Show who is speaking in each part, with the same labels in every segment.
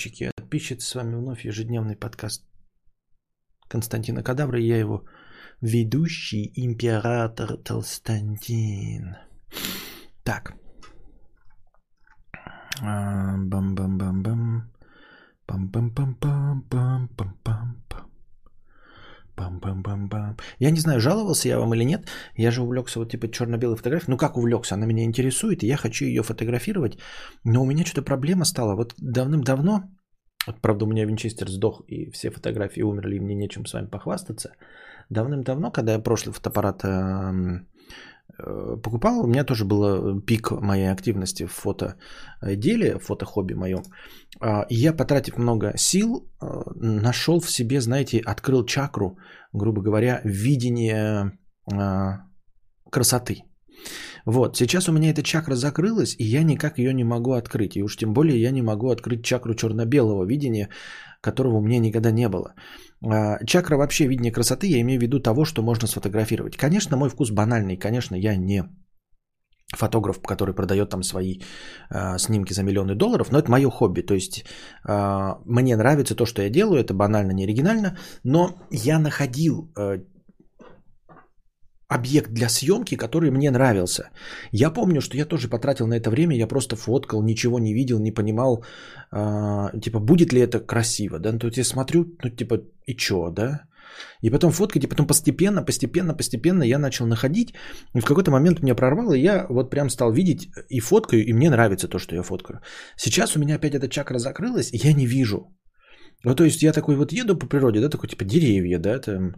Speaker 1: подписчики, подписчицы, с вами вновь ежедневный подкаст Константина Кадавра, и я его ведущий, император Толстантин. Так. А, бам-бам-бам-бам. Пам-пам-пам-пам-пам-пам-пам. Пам-пам-пам-пам. Я не знаю, жаловался я вам или нет. Я же увлекся вот типа черно-белой фотографией. Ну как увлекся? Она меня интересует, и я хочу ее фотографировать. Но у меня что-то проблема стала. Вот давным-давно, вот, правда, у меня винчестер сдох, и все фотографии умерли, и мне нечем с вами похвастаться. Давным-давно, когда я прошлый фотоаппарат эм, покупал, у меня тоже был пик моей активности в фотоделе, в фотохобби моем. А, и я, потратив много сил, э, нашел в себе, знаете, открыл чакру, грубо говоря, видение э, красоты. Вот, сейчас у меня эта чакра закрылась, и я никак ее не могу открыть. И уж тем более я не могу открыть чакру черно-белого видения, которого у меня никогда не было. А, чакра вообще видения красоты, я имею в виду того, что можно сфотографировать. Конечно, мой вкус банальный, конечно, я не фотограф, который продает там свои э, снимки за миллионы долларов, но это мое хобби, то есть э, мне нравится то, что я делаю, это банально, не оригинально, но я находил э, объект для съемки, который мне нравился. Я помню, что я тоже потратил на это время, я просто фоткал, ничего не видел, не понимал, э, типа, будет ли это красиво, да, ну, то есть я смотрю, ну, типа, и чё, да, и потом фоткать, и потом постепенно, постепенно, постепенно я начал находить, и в какой-то момент меня прорвало, и я вот прям стал видеть и фоткаю, и мне нравится то, что я фоткаю. Сейчас у меня опять эта чакра закрылась, и я не вижу. Ну, то есть я такой вот еду по природе, да, такой типа деревья, да, там,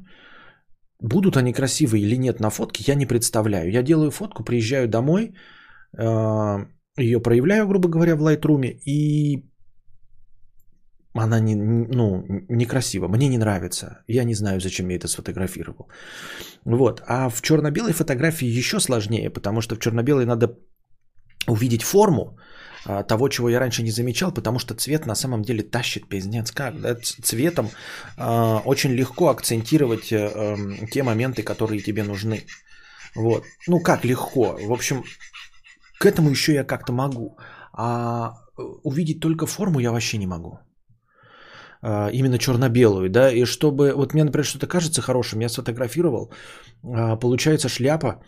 Speaker 1: Будут они красивые или нет на фотке, я не представляю. Я делаю фотку, приезжаю домой, э, ее проявляю, грубо говоря, в Lightroom, и она не, ну, некрасива, мне не нравится. Я не знаю, зачем я это сфотографировал. Вот. А в черно-белой фотографии еще сложнее, потому что в черно-белой надо увидеть форму, того, чего я раньше не замечал, потому что цвет на самом деле тащит пиздец как. Да? Цветом э, очень легко акцентировать э, те моменты, которые тебе нужны. Вот. Ну как легко? В общем, к этому еще я как-то могу. А э, увидеть только форму я вообще не могу. А, именно черно-белую, да, и чтобы, вот мне, например, что-то кажется хорошим, я сфотографировал, а, получается шляпа,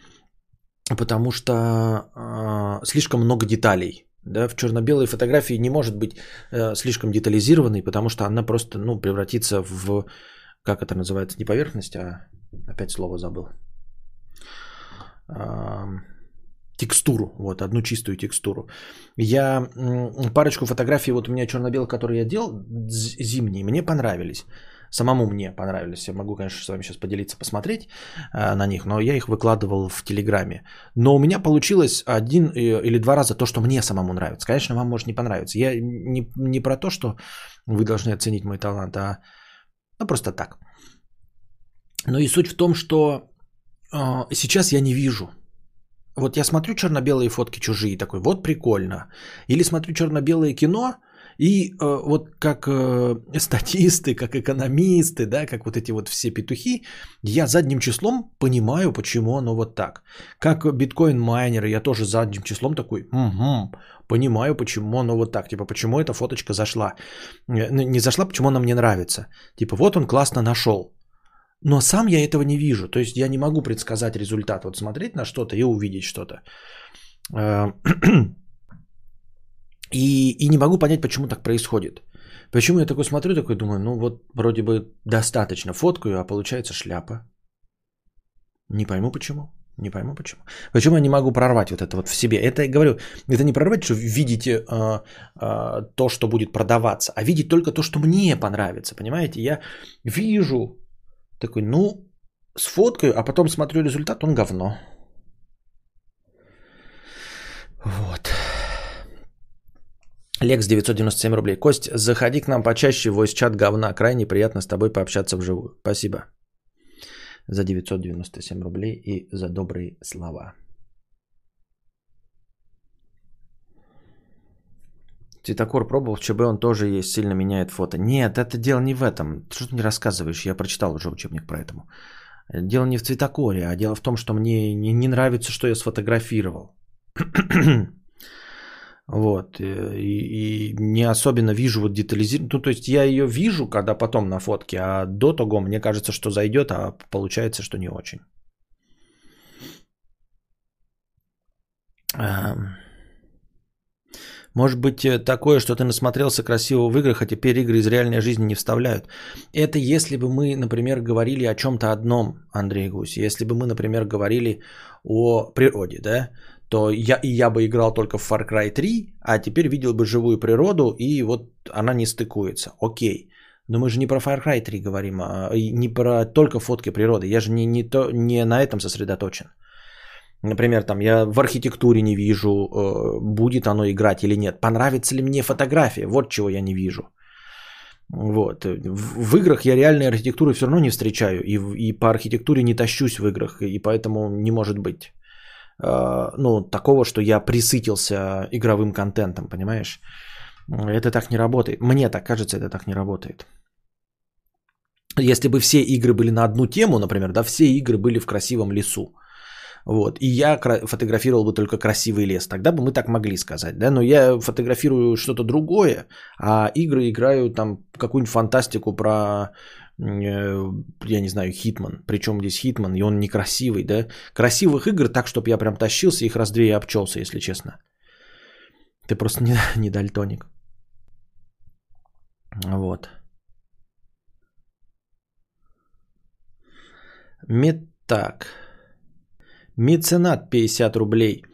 Speaker 1: потому что э, слишком много деталей. Да, в черно-белой фотографии не может быть э, слишком детализированной, потому что она просто ну, превратится в, как это называется, не поверхность, а опять слово забыл. Текстуру, вот, одну чистую текстуру. Я парочку фотографий, вот у меня черно-белых, которые я делал, зимние, мне понравились самому мне понравились. Я могу, конечно, с вами сейчас поделиться, посмотреть э, на них, но я их выкладывал в Телеграме. Но у меня получилось один э, или два раза то, что мне самому нравится. Конечно, вам может не понравиться. Я не, не про то, что вы должны оценить мой талант, а ну, просто так. Но и суть в том, что э, сейчас я не вижу. Вот я смотрю черно-белые фотки чужие, такой, вот прикольно. Или смотрю черно-белое кино, и э, вот как э, статисты, как экономисты, да, как вот эти вот все петухи, я задним числом понимаю, почему оно вот так. Как биткоин-майнеры, я тоже задним числом такой, угу, понимаю, почему оно вот так. Типа, почему эта фоточка зашла. Э, не зашла, почему она мне нравится. Типа, вот он классно нашел. Но сам я этого не вижу. То есть я не могу предсказать результат. Вот смотреть на что-то и увидеть что-то. И, и не могу понять, почему так происходит. Почему я такой смотрю, такой думаю, ну вот вроде бы достаточно фоткаю, а получается шляпа. Не пойму почему. Не пойму почему. Почему я не могу прорвать вот это вот в себе? Это, говорю, это не прорвать, что видите э, э, то, что будет продаваться, а видеть только то, что мне понравится, понимаете? Я вижу такой, ну, сфоткаю, а потом смотрю результат, он говно. Вот. Лекс 997 рублей. Кость, заходи к нам почаще в чат говна. Крайне приятно с тобой пообщаться вживую. Спасибо за 997 рублей и за добрые слова. Цветокор пробовал, в ЧБ он тоже есть, сильно меняет фото. Нет, это дело не в этом. Что ты не рассказываешь? Я прочитал уже учебник про это. Дело не в цветокоре, а дело в том, что мне не, не нравится, что я сфотографировал. Вот. э, И, и не особенно вижу вот детализированную. Ну, то есть я ее вижу, когда потом на фотке, а до того мне кажется, что зайдет, а получается, что не очень. Ам. Может быть э, такое, что ты насмотрелся красиво в играх, а теперь игры из реальной жизни не вставляют. Это если бы мы, например, говорили о чем-то одном, Андрей Гусь. Если бы мы, например, говорили о природе, да, то я, и я бы играл только в Far Cry 3, а теперь видел бы живую природу, и вот она не стыкуется. Окей. Но мы же не про Far Cry 3 говорим, а не про только фотки природы. Я же не, не, то, не на этом сосредоточен. Например, там я в архитектуре не вижу, э, будет оно играть или нет. Понравится ли мне фотография? Вот чего я не вижу. Вот. В, играх я реальной архитектуры все равно не встречаю. И, и по архитектуре не тащусь в играх. И поэтому не может быть ну, такого, что я присытился игровым контентом, понимаешь? Это так не работает. Мне так кажется, это так не работает. Если бы все игры были на одну тему, например, да, все игры были в красивом лесу, вот, и я фотографировал бы только красивый лес, тогда бы мы так могли сказать, да, но я фотографирую что-то другое, а игры играю там какую-нибудь фантастику про, я не знаю, Хитман, причем здесь Хитман, и он некрасивый, да, красивых игр так, чтобы я прям тащился, их раз две и обчелся, если честно. Ты просто не, не дальтоник. Вот. Мет так. Меценат 50 рублей.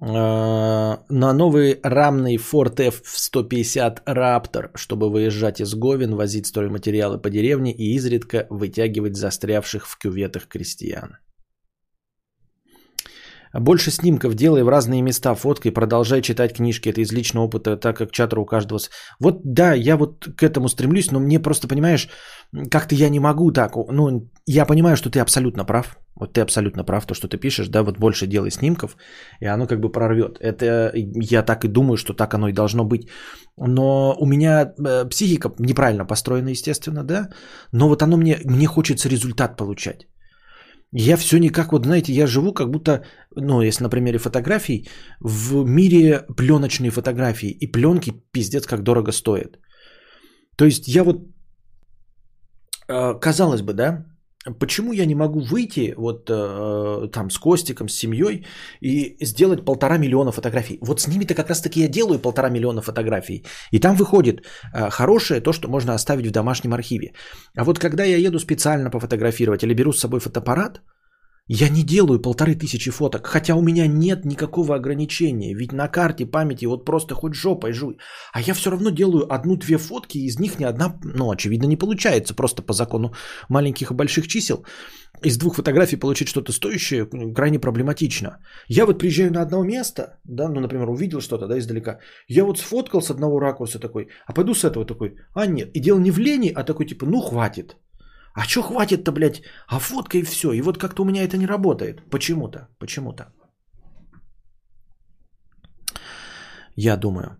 Speaker 1: Э, На новый рамный Ford F-150 Raptor, чтобы выезжать из Говен, возить стройматериалы по деревне и изредка вытягивать застрявших в кюветах крестьян. Больше снимков делай в разные места фоткой, продолжай читать книжки. Это из личного опыта, так как чатер у каждого... Вот да, я вот к этому стремлюсь, но мне просто, понимаешь, как-то я не могу так. Ну, я понимаю, что ты абсолютно прав. Вот ты абсолютно прав, то, что ты пишешь, да, вот больше делай снимков, и оно как бы прорвет. Это я так и думаю, что так оно и должно быть. Но у меня э, психика неправильно построена, естественно, да, но вот оно мне, мне хочется результат получать. Я все никак, вот знаете, я живу как будто, ну, если на примере фотографий, в мире пленочной фотографии. И пленки пиздец как дорого стоят. То есть я вот, э, казалось бы, да, почему я не могу выйти вот э, там с Костиком, с семьей и сделать полтора миллиона фотографий? Вот с ними-то как раз-таки я делаю полтора миллиона фотографий. И там выходит э, хорошее то, что можно оставить в домашнем архиве. А вот когда я еду специально пофотографировать или беру с собой фотоаппарат, я не делаю полторы тысячи фоток, хотя у меня нет никакого ограничения, ведь на карте памяти вот просто хоть жопой жуй. А я все равно делаю одну-две фотки, и из них ни одна, ну, очевидно, не получается, просто по закону маленьких и больших чисел. Из двух фотографий получить что-то стоящее крайне проблематично. Я вот приезжаю на одно место, да, ну, например, увидел что-то, да, издалека. Я вот сфоткал с одного ракурса такой, а пойду с этого такой, а нет. И дело не в лени, а такой типа, ну, хватит. А чё хватит-то, блядь? А фотка и все. И вот как-то у меня это не работает. Почему-то. Почему-то. Я думаю.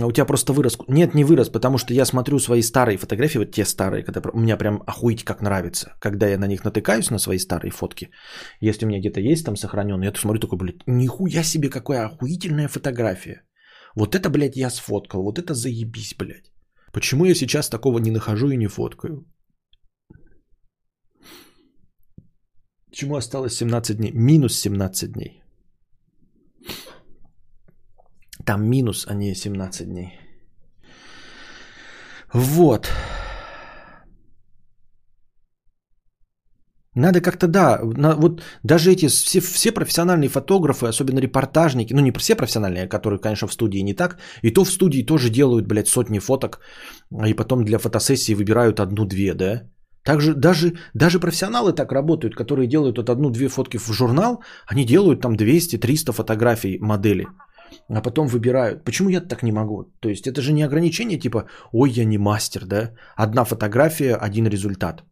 Speaker 1: А У тебя просто вырос. Нет, не вырос, потому что я смотрю свои старые фотографии, вот те старые, когда у меня прям охуеть как нравится. Когда я на них натыкаюсь, на свои старые фотки, если у меня где-то есть там сохраненные, я то смотрю такой, блядь, нихуя себе какая охуительная фотография. Вот это, блядь, я сфоткал, вот это заебись, блядь. Почему я сейчас такого не нахожу и не фоткаю? Почему осталось 17 дней? Минус 17 дней. Там минус, а не 17 дней. Вот. Надо как-то, да, на, вот даже эти все, все профессиональные фотографы, особенно репортажники, ну не все профессиональные, которые, конечно, в студии не так, и то в студии тоже делают, блядь, сотни фоток, и потом для фотосессии выбирают одну-две, да? Также даже, даже профессионалы так работают, которые делают вот одну-две фотки в журнал, они делают там 200-300 фотографий модели, а потом выбирают. Почему я так не могу? То есть это же не ограничение типа, ой, я не мастер, да? Одна фотография, один результат.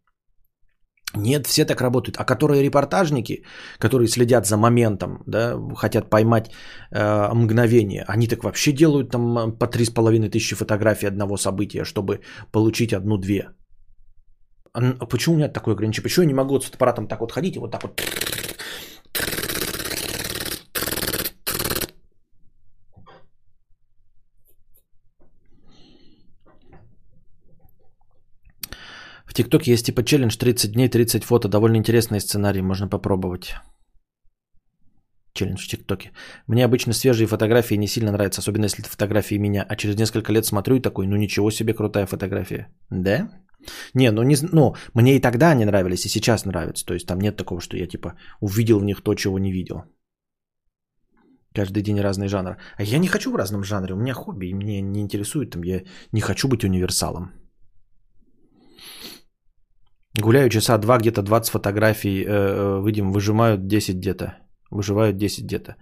Speaker 1: Нет, все так работают. А которые репортажники, которые следят за моментом, да, хотят поймать э, мгновение, они так вообще делают там по три с половиной тысячи фотографий одного события, чтобы получить одну-две. А почему у меня такое ограничение? Почему я не могу с фотоаппаратом так вот ходить и вот так вот? В ТикТоке есть типа челлендж 30 дней, 30 фото. Довольно интересный сценарий, можно попробовать. Челлендж в ТикТоке. Мне обычно свежие фотографии не сильно нравятся, особенно если это фотографии меня. А через несколько лет смотрю и такой, ну ничего себе крутая фотография. Да? Не, ну, не, ну, мне и тогда они нравились, и сейчас нравятся. То есть там нет такого, что я типа увидел в них то, чего не видел. Каждый день разный жанр. А я не хочу в разном жанре. У меня хобби, и мне не интересует. Там, я не хочу быть универсалом. Гуляю часа два, где-то 20 фотографий, э, э, выйдем, выжимают 10 где-то. Выживают 10 где-то.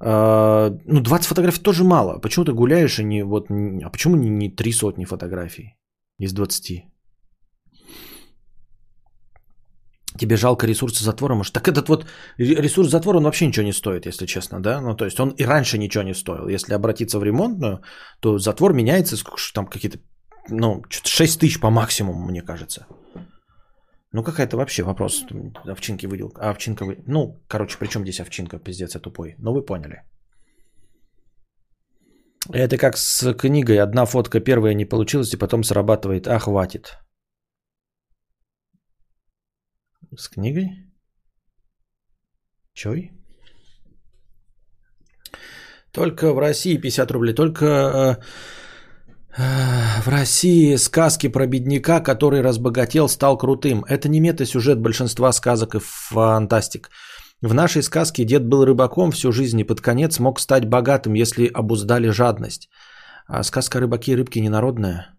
Speaker 1: Э, ну, 20 фотографий тоже мало. Почему ты гуляешь и не вот... А почему не, не 3 сотни фотографий из 20? Тебе жалко ресурсы затвора, может? Так этот вот ресурс затвора, он вообще ничего не стоит, если честно, да? Ну, то есть он и раньше ничего не стоил. Если обратиться в ремонтную, то затвор меняется, там какие-то, ну, 6 тысяч по максимуму, мне кажется. Ну, какая-то вообще вопрос. Овчинки выдел. А овчинка вы... Ну, короче, при чем здесь овчинка? Пиздец, я тупой. Ну, вы поняли. Это как с книгой. Одна фотка первая не получилась, и потом срабатывает. А, хватит. С книгой? Чой? Только в России 50 рублей. Только э, в России сказки про бедняка, который разбогател, стал крутым. Это не мета-сюжет большинства сказок и фантастик. В нашей сказке дед был рыбаком всю жизнь и под конец мог стать богатым, если обуздали жадность. А сказка рыбаки и рыбки ненародная.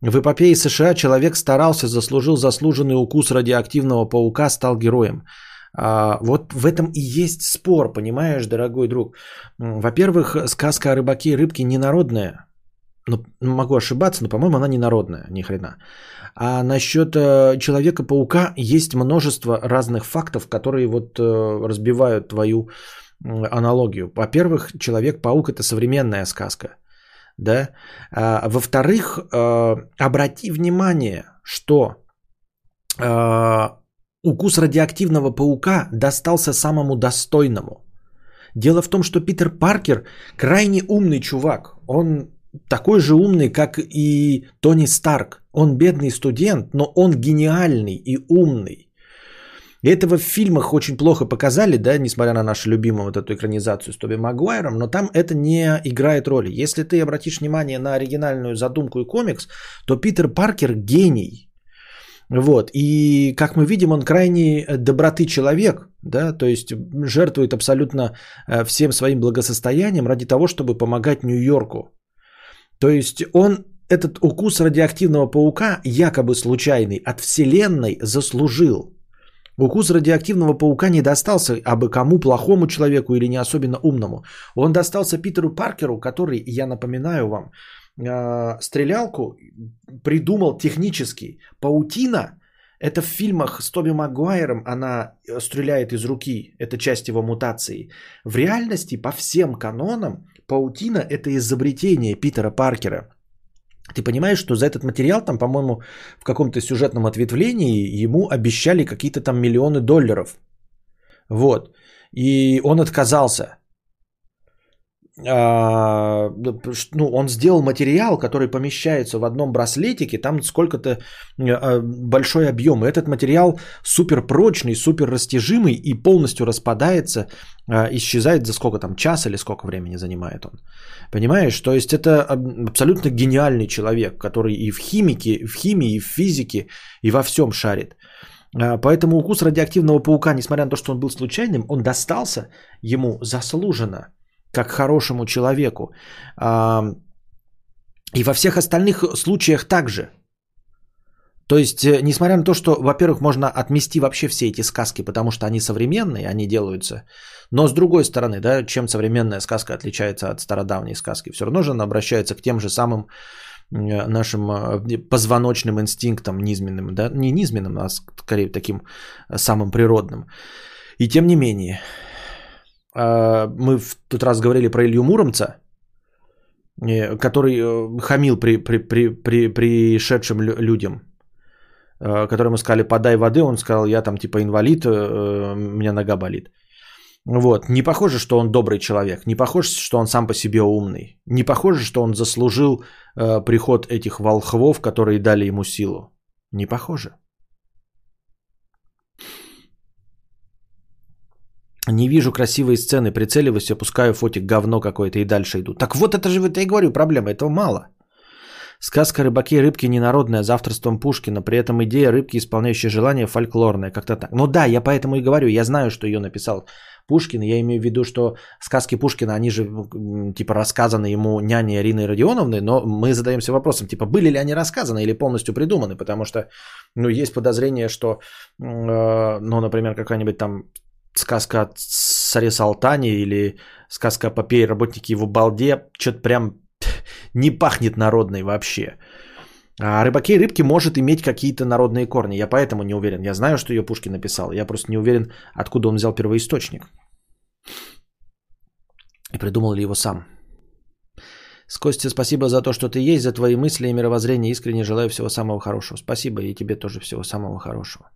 Speaker 1: В эпопее США человек старался, заслужил заслуженный укус радиоактивного паука, стал героем. А, вот в этом и есть спор, понимаешь, дорогой друг. Во-первых, сказка о рыбаке и рыбке не народная. Ну, могу ошибаться, но, по-моему, она не народная, ни хрена. А насчет э, Человека-паука есть множество разных фактов, которые вот э, разбивают твою аналогию. Во-первых, Человек-паук это современная сказка да. А, во-вторых, а, обрати внимание, что укус радиоактивного паука достался самому достойному. Дело в том, что Питер Паркер крайне умный чувак. Он такой же умный, как и Тони Старк. Он бедный студент, но он гениальный и умный. Этого в фильмах очень плохо показали, да, несмотря на нашу любимую вот эту экранизацию с Тоби Магуайром, но там это не играет роли. Если ты обратишь внимание на оригинальную задумку и комикс, то Питер Паркер гений. Вот. И, как мы видим, он крайне доброты человек, да, то есть жертвует абсолютно э, всем своим благосостоянием ради того, чтобы помогать Нью-Йорку. То есть он этот укус радиоактивного паука, якобы случайный, от Вселенной заслужил – Укус радиоактивного паука не достался абы кому, плохому человеку или не особенно умному. Он достался Питеру Паркеру, который, я напоминаю вам, э, стрелялку придумал технически. Паутина – это в фильмах с Тоби Магуайром она стреляет из руки, это часть его мутации. В реальности, по всем канонам, паутина – это изобретение Питера Паркера – ты понимаешь, что за этот материал, там, по-моему, в каком-то сюжетном ответвлении ему обещали какие-то там миллионы долларов. Вот. И он отказался. А, ну, он сделал материал, который помещается в одном браслетике, там сколько-то а, большой объем. И этот материал супер прочный, супер растяжимый и полностью распадается, а, исчезает за сколько там, час или сколько времени занимает он. Понимаешь? То есть это абсолютно гениальный человек, который и в химике, в химии, и в физике, и во всем шарит. Поэтому укус радиоактивного паука, несмотря на то, что он был случайным, он достался ему заслуженно как хорошему человеку. И во всех остальных случаях также. То есть, э, несмотря на то, что, во-первых, можно отмести вообще все эти сказки, потому что они современные, они делаются. Но с другой стороны, да, чем современная сказка отличается от стародавней сказки? Все равно же она обращается к тем же самым э, нашим э, позвоночным инстинктам низменным, да, не низменным, а скорее таким самым природным. И тем не менее, а, мы в тот раз говорили про Илью Муромца, э, который э, хамил при, при, при, при пришедшим людям, э, которому сказали, подай воды, он сказал, я там типа инвалид, у меня нога болит. Вот. Не похоже, что он добрый человек, не похоже, что он сам по себе умный, не похоже, что он заслужил приход этих волхвов, которые дали ему силу. Не похоже. Не вижу красивые сцены, прицеливаюсь, опускаю фотик, говно какое-то и дальше иду. Так вот это же, это я говорю, проблема, этого мало. Сказка «Рыбаки и рыбки» не народная, за авторством Пушкина. При этом идея рыбки, исполняющей желание, фольклорная. Как-то так. Ну да, я поэтому и говорю. Я знаю, что ее написал Пушкин. Я имею в виду, что сказки Пушкина, они же типа рассказаны ему няней Ириной Родионовны, но мы задаемся вопросом, типа, были ли они рассказаны или полностью придуманы, потому что, ну, есть подозрение, что, э, ну, например, какая-нибудь там сказка о царе Салтане или сказка о попе и работнике его балде, что-то прям не пахнет народной вообще. А рыбаки и рыбки может иметь какие-то народные корни. Я поэтому не уверен. Я знаю, что ее Пушкин написал. Я просто не уверен, откуда он взял первоисточник. И придумал ли его сам. С Костя, спасибо за то, что ты есть, за твои мысли и мировоззрение. Искренне желаю всего самого хорошего. Спасибо и тебе тоже всего самого хорошего.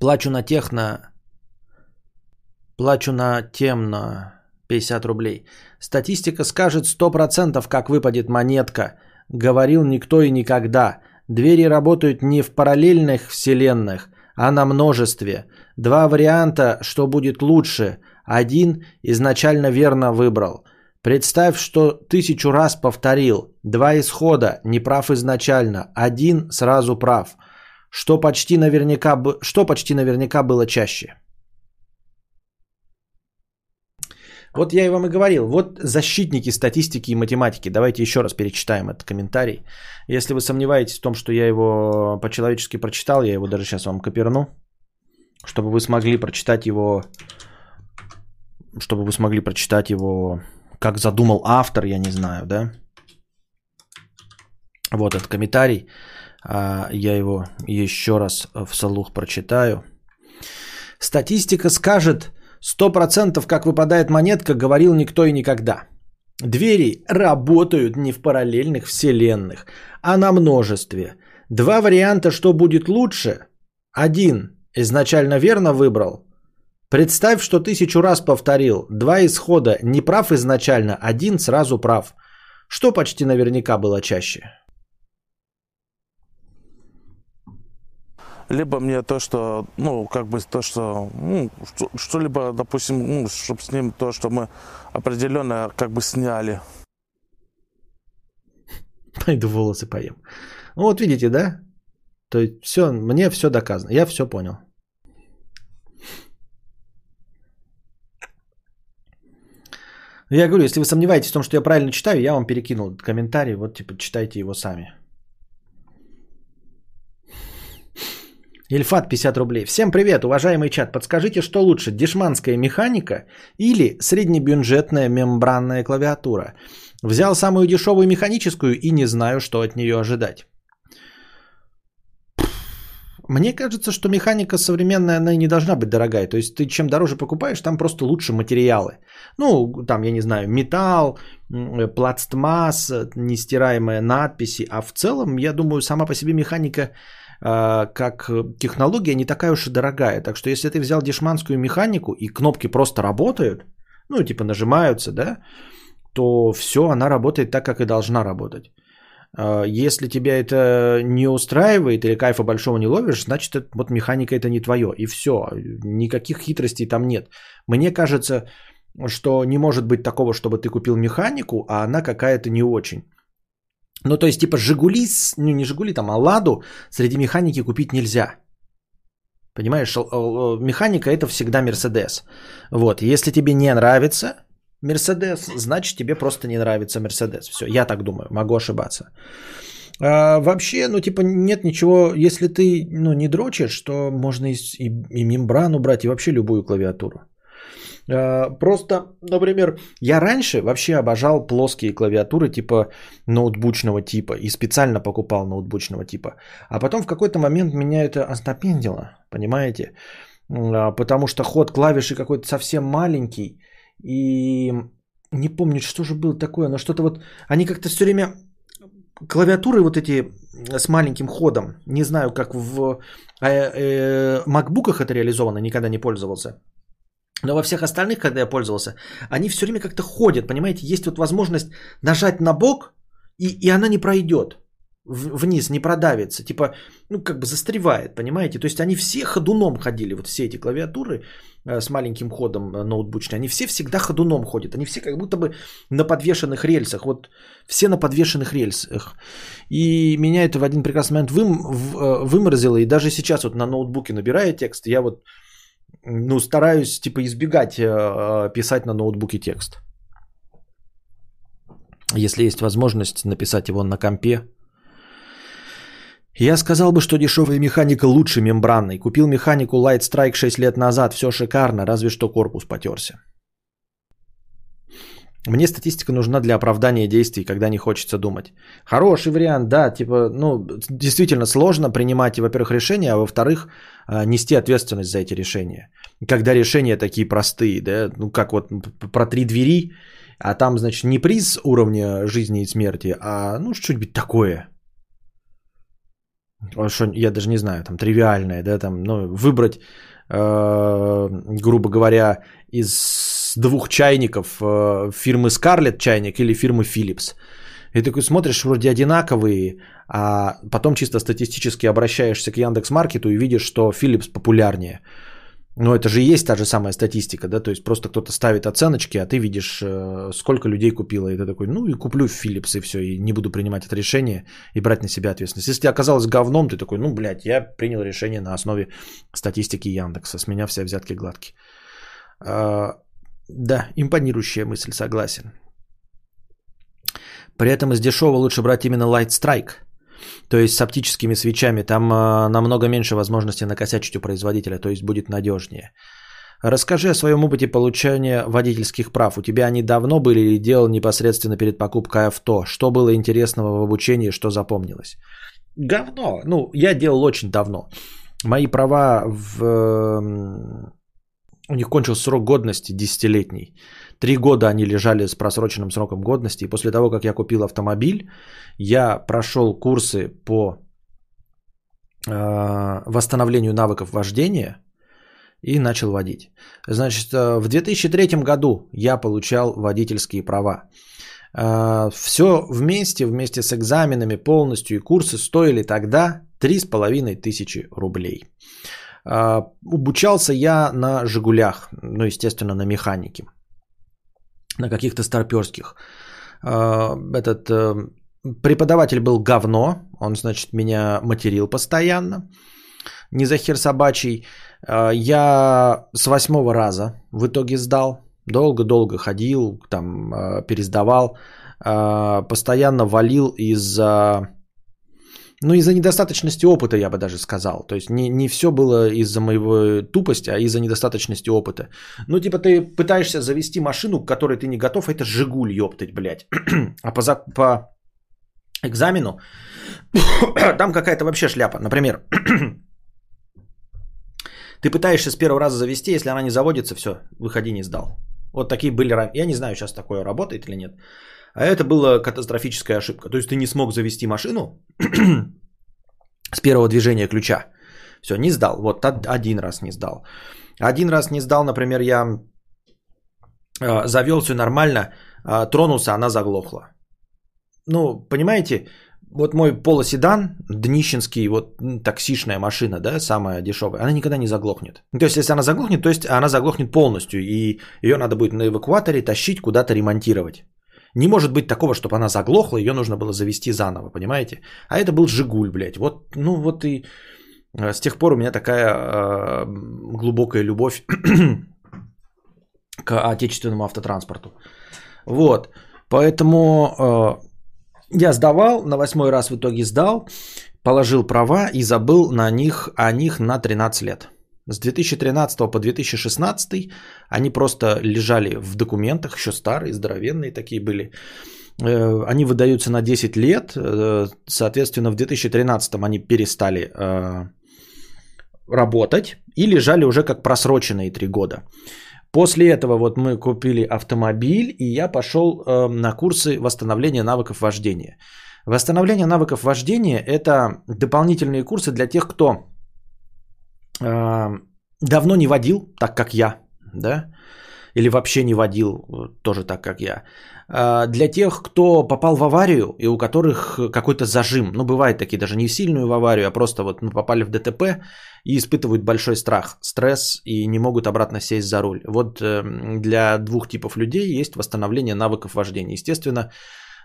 Speaker 1: Плачу на техно. Плачу на темно. 50 рублей. Статистика скажет 100% как выпадет монетка. Говорил никто и никогда. Двери работают не в параллельных вселенных, а на множестве. Два варианта, что будет лучше. Один изначально верно выбрал. Представь, что тысячу раз повторил. Два исхода, не прав изначально. Один сразу прав. Что почти наверняка, что почти наверняка было чаще? Вот я и вам и говорил, вот защитники статистики и математики. Давайте еще раз перечитаем этот комментарий. Если вы сомневаетесь в том, что я его по-человечески прочитал, я его даже сейчас вам коперну, чтобы вы смогли прочитать его, чтобы вы смогли прочитать его, как задумал автор, я не знаю, да? Вот этот комментарий. А, я его еще раз вслух прочитаю. Статистика скажет, Сто процентов, как выпадает монетка, говорил никто и никогда. Двери работают не в параллельных вселенных, а на множестве. Два варианта, что будет лучше. Один изначально верно выбрал. Представь, что тысячу раз повторил. Два исхода. Не прав изначально, один сразу прав. Что почти наверняка было чаще?
Speaker 2: либо мне то, что, ну, как бы то, что, ну, что-либо, допустим, ну, чтобы с ним то, что мы определенно как бы сняли.
Speaker 1: Пойду волосы поем. Ну, вот видите, да? То есть все, мне все доказано, я все понял. Я говорю, если вы сомневаетесь в том, что я правильно читаю, я вам перекинул комментарий, вот типа читайте его сами. Ильфат 50 рублей. Всем привет, уважаемый чат. Подскажите, что лучше, дешманская механика или среднебюджетная мембранная клавиатура? Взял самую дешевую механическую и не знаю, что от нее ожидать. Мне кажется, что механика современная, она не должна быть дорогая. То есть ты чем дороже покупаешь, там просто лучше материалы. Ну, там, я не знаю, металл, пластмасс, нестираемые надписи. А в целом, я думаю, сама по себе механика а, как технология не такая уж и дорогая. Так что если ты взял дешманскую механику и кнопки просто работают, ну типа нажимаются, да, то все, она работает так, как и должна работать. А, если тебя это не устраивает или кайфа большого не ловишь, значит это, вот механика это не твое. И все, никаких хитростей там нет. Мне кажется, что не может быть такого, чтобы ты купил механику, а она какая-то не очень. Ну, то есть, типа, Жигули, ну, не Жигули, там, а Ладу среди механики купить нельзя. Понимаешь, механика это всегда Мерседес. Вот, если тебе не нравится Мерседес, значит тебе просто не нравится Мерседес. Все, я так думаю, могу ошибаться. А, вообще, ну типа нет ничего, если ты ну, не дрочишь, то можно и, и, и мембрану брать, и вообще любую клавиатуру. А, просто, например, я раньше вообще обожал плоские клавиатуры типа ноутбучного типа и специально покупал ноутбучного типа. А потом в какой-то момент меня это остопендило, понимаете? А, потому что ход клавиши какой-то совсем маленький и не помню, что же было такое, но что-то вот, они как-то все время клавиатуры вот эти с маленьким ходом, не знаю, как в э, э, макбуках это реализовано, никогда не пользовался. Но во всех остальных, когда я пользовался, они все время как-то ходят, понимаете? Есть вот возможность нажать на бок, и, и она не пройдет вниз, не продавится. Типа, ну, как бы застревает, понимаете? То есть они все ходуном ходили, вот все эти клавиатуры э, с маленьким ходом э, ноутбучные, они все всегда ходуном ходят. Они все как будто бы на подвешенных рельсах. Вот все на подвешенных рельсах. И меня это в один прекрасный момент вым, в, э, выморозило. И даже сейчас вот на ноутбуке набирая текст, я вот ну, стараюсь типа избегать э, писать на ноутбуке текст. Если есть возможность написать его на компе. Я сказал бы, что дешевая механика лучше мембранной. Купил механику Light Strike 6 лет назад, все шикарно, разве что корпус потерся. Мне статистика нужна для оправдания действий, когда не хочется думать. Хороший вариант, да, типа, ну, действительно сложно принимать, во-первых, решения, а во-вторых, а, нести ответственность за эти решения. Когда решения такие простые, да, ну, как вот про три двери, а там, значит, не приз уровня жизни и смерти, а, ну, что-нибудь такое. Что, я даже не знаю, там, тривиальное, да, там, ну, выбрать, э, грубо говоря, из двух чайников э, фирмы Scarlett чайник или фирмы Philips. И такой смотришь, вроде одинаковые, а потом чисто статистически обращаешься к Яндекс.Маркету и видишь, что Philips популярнее. Но это же есть та же самая статистика, да, то есть просто кто-то ставит оценочки, а ты видишь, э, сколько людей купило, и ты такой, ну и куплю Philips и все, и не буду принимать это решение и брать на себя ответственность. Если оказалось говном, ты такой, ну, блядь, я принял решение на основе статистики Яндекса, с меня все взятки гладкие. А, да, импонирующая мысль, согласен. При этом из дешевого лучше брать именно Light Strike. То есть с оптическими свечами. Там э, намного меньше возможности накосячить у производителя, то есть будет надежнее. Расскажи о своем опыте получения водительских прав. У тебя они давно были или делал непосредственно перед покупкой авто? Что было интересного в обучении, что запомнилось? Говно. Ну, я делал очень давно. Мои права в у них кончился срок годности десятилетний. Три года они лежали с просроченным сроком годности. И после того, как я купил автомобиль, я прошел курсы по э, восстановлению навыков вождения и начал водить. Значит, э, в 2003 году я получал водительские права. Э, все вместе, вместе с экзаменами полностью и курсы стоили тогда 3,5 тысячи рублей. А, обучался я на «Жигулях», ну, естественно, на механике, на каких-то старперских. А, этот э, преподаватель был говно, он, значит, меня материл постоянно, не за хер собачий. А, я с восьмого раза в итоге сдал, долго-долго ходил, там, пересдавал, постоянно валил из-за ну, из-за недостаточности опыта, я бы даже сказал. То есть не, не все было из-за моего тупости, а из-за недостаточности опыта. Ну, типа ты пытаешься завести машину, к которой ты не готов, а это Жигуль, ёптать, блядь. а по, по экзамену там какая-то вообще шляпа. Например, ты пытаешься с первого раза завести, если она не заводится, все, выходи, не сдал. Вот такие были... Я не знаю, сейчас такое работает или нет. А это была катастрофическая ошибка. То есть ты не смог завести машину с первого движения ключа. Все, не сдал. Вот один раз не сдал. Один раз не сдал, например, я э, завел все нормально, э, тронулся, она заглохла. Ну, понимаете, вот мой полоседан, днищенский, вот таксишная машина, да, самая дешевая, она никогда не заглохнет. То есть, если она заглохнет, то есть она заглохнет полностью, и ее надо будет на эвакуаторе тащить, куда-то ремонтировать. Не может быть такого, чтобы она заглохла, ее нужно было завести заново, понимаете? А это был Жигуль, блядь. Вот, ну вот и э, с тех пор у меня такая э, глубокая любовь к отечественному автотранспорту. Вот, поэтому э, я сдавал, на восьмой раз в итоге сдал, положил права и забыл на них, о них на 13 лет. С 2013 по 2016 они просто лежали в документах, еще старые, здоровенные такие были. Э, они выдаются на 10 лет, э, соответственно, в 2013 они перестали э, работать и лежали уже как просроченные 3 года. После этого вот мы купили автомобиль, и я пошел на курсы восстановления навыков вождения. Восстановление навыков вождения – это дополнительные курсы для тех, кто давно не водил, так как я, да, или вообще не водил, э, тоже так, как я. А, для тех, кто попал в аварию и у которых какой-то зажим, ну, бывает такие, даже не сильную в аварию, а просто вот мы попали в ДТП и испытывают большой страх, стресс и не могут обратно сесть за руль. Вот эм, для двух типов людей есть восстановление навыков вождения. Естественно,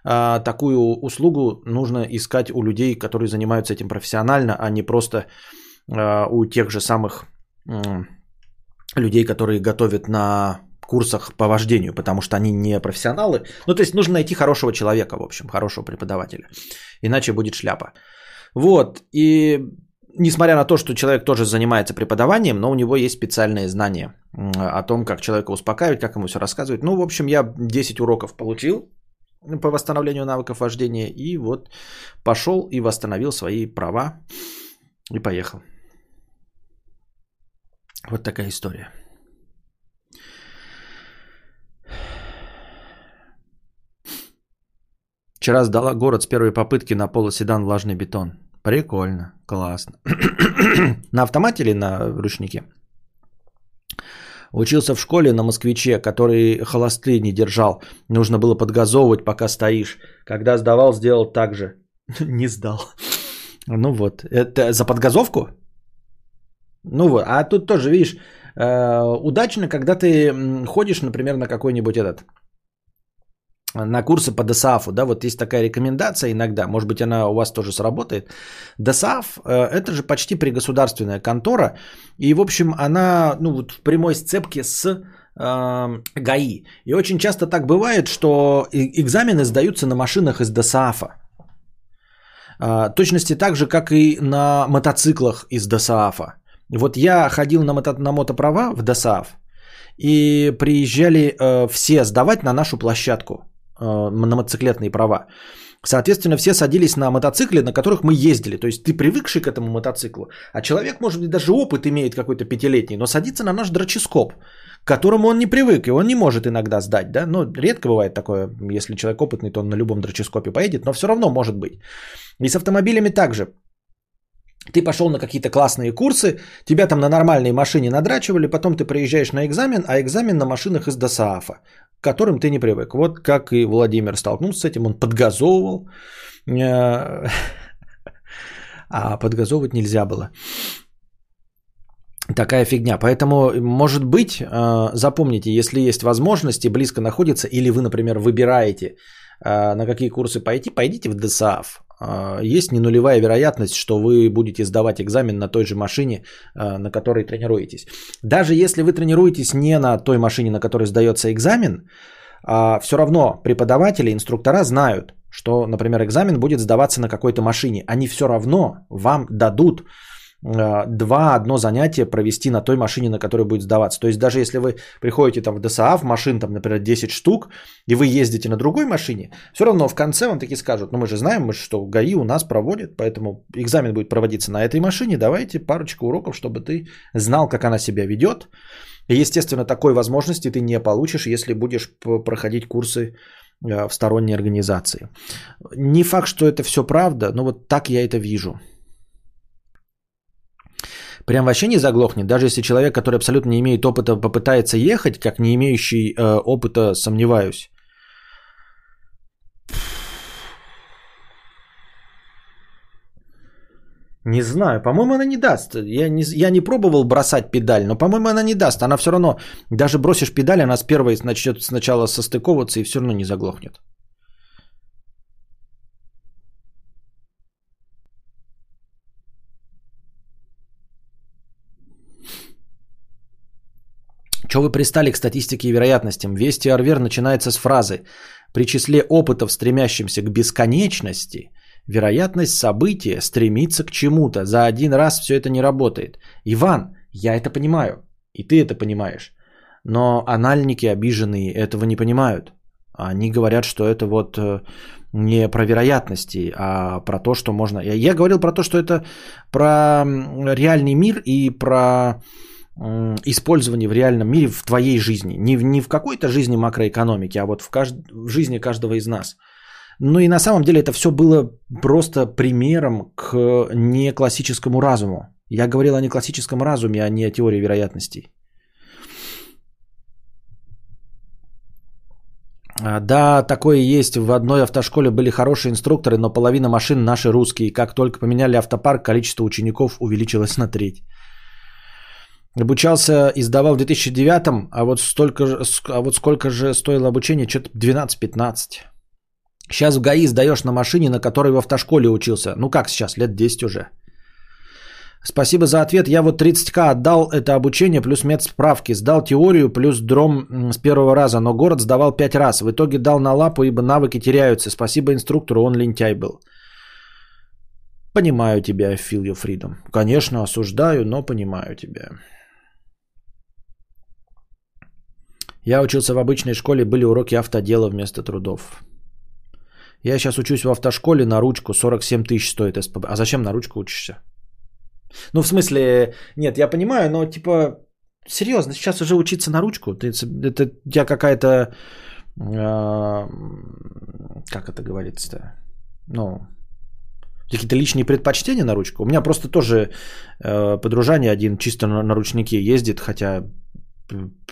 Speaker 1: а, такую услугу нужно искать у людей, которые занимаются этим профессионально, а не просто у тех же самых людей, которые готовят на курсах по вождению, потому что они не профессионалы. Ну, то есть нужно найти хорошего человека, в общем, хорошего преподавателя. Иначе будет шляпа. Вот. И несмотря на то, что человек тоже занимается преподаванием, но у него есть специальные знания о том, как человека успокаивать, как ему все рассказывать. Ну, в общем, я 10 уроков получил по восстановлению навыков вождения и вот пошел и восстановил свои права и поехал. Вот такая история. Вчера сдала город с первой попытки на полоседан влажный бетон. Прикольно, классно. на автомате или на ручнике? Учился в школе на москвиче, который холосты не держал. Нужно было подгазовывать, пока стоишь. Когда сдавал, сделал так же. не сдал. Ну вот, это за подгазовку? Ну вот, а тут тоже, видишь, э, удачно, когда ты ходишь, например, на какой-нибудь этот на курсы по ДСАФу, да, вот есть такая рекомендация иногда, может быть, она у вас тоже сработает. ДСАФ э, – это же почти пригосударственная контора, и, в общем, она, ну, вот в прямой сцепке с э, ГАИ. И очень часто так бывает, что экзамены сдаются на машинах из ДСАФа. Э, точности так же, как и на мотоциклах из ДСАФа. Вот я ходил на, мото, на мотоправа в ДСАФ, и приезжали э, все сдавать на нашу площадку. Э, на мотоциклетные права. Соответственно, все садились на мотоцикле, на которых мы ездили. То есть ты привыкший к этому мотоциклу, а человек, может быть, даже опыт имеет какой-то пятилетний, но садится на наш дроческоп, к которому он не привык, и он не может иногда сдать. Да? Ну, редко бывает такое, если человек опытный, то он на любом дроческопе поедет, но все равно может быть. И с автомобилями также. Ты пошел на какие-то классные курсы, тебя там на нормальной машине надрачивали, потом ты приезжаешь на экзамен, а экзамен на машинах из ДОСААФа, к которым ты не привык. Вот как и Владимир столкнулся с этим, он подгазовывал, а подгазовывать нельзя было. Такая фигня. Поэтому, может быть, э, запомните, если есть возможность и близко находится, или вы, например, выбираете, э, на какие курсы пойти, пойдите в ДСАФ. А, есть не нулевая вероятность, что вы будете сдавать экзамен на той же машине, а, на которой тренируетесь. Даже если вы тренируетесь не на той машине, на которой сдается экзамен, а, все равно преподаватели, инструктора знают, что, например, экзамен будет сдаваться на какой-то машине. Они все равно вам дадут два одно занятие провести на той машине, на которой будет сдаваться. То есть даже если вы приходите там в ДСА, в машин там, например, 10 штук, и вы ездите на другой машине, все равно в конце вам таки скажут, ну мы же знаем, что ГАИ у нас проводит, поэтому экзамен будет проводиться на этой машине, давайте парочку уроков, чтобы ты знал, как она себя ведет. И, естественно, такой возможности ты не получишь, если будешь проходить курсы э, в сторонней организации. Не факт, что это все правда, но вот так я это вижу. Прям вообще не заглохнет, даже если человек, который абсолютно не имеет опыта, попытается ехать, как не имеющий э, опыта, сомневаюсь. Не знаю, по-моему, она не даст. Я не, я не пробовал бросать педаль, но, по-моему, она не даст. Она все равно, даже бросишь педаль, она с первой начнет сначала состыковываться и все равно не заглохнет. Чего вы пристали к статистике и вероятностям? Вести Арвер начинается с фразы «При числе опытов, стремящимся к бесконечности, вероятность события стремится к чему-то. За один раз все это не работает». Иван, я это понимаю, и ты это понимаешь. Но анальники обиженные этого не понимают. Они говорят, что это вот э, не про вероятности, а про то, что можно... Я говорил про то, что это про реальный мир и про использование в реальном мире в твоей жизни. Не в, не в какой-то жизни макроэкономики, а вот в, кажд... в жизни каждого из нас. Ну и на самом деле это все было просто примером к неклассическому разуму. Я говорил о неклассическом разуме, а не о теории вероятностей. А, да, такое есть. В одной автошколе были хорошие инструкторы, но половина машин наши русские. Как только поменяли автопарк, количество учеников увеличилось на треть. Обучался и сдавал в 2009, а вот, столько, а вот сколько же стоило обучение? Что-то 12-15. Сейчас в ГАИ сдаешь на машине, на которой в автошколе учился. Ну как сейчас, лет 10 уже. Спасибо за ответ. Я вот 30к отдал это обучение плюс медсправки. Сдал теорию плюс дром с первого раза, но город сдавал 5 раз. В итоге дал на лапу, ибо навыки теряются. Спасибо инструктору, он лентяй был. Понимаю тебя, feel freedom. Конечно, осуждаю, но понимаю тебя. Я учился в обычной школе, были уроки автодела вместо трудов. Я сейчас учусь в автошколе на ручку, 47 тысяч стоит СПБ. А зачем на ручку учишься? Ну, в смысле, нет, я понимаю, но типа, серьезно, сейчас уже учиться на ручку, это, это у какая-то, э, как это говорится-то, ну, какие-то личные предпочтения на ручку. У меня просто тоже э, подружание один чисто на, на ручнике ездит, хотя,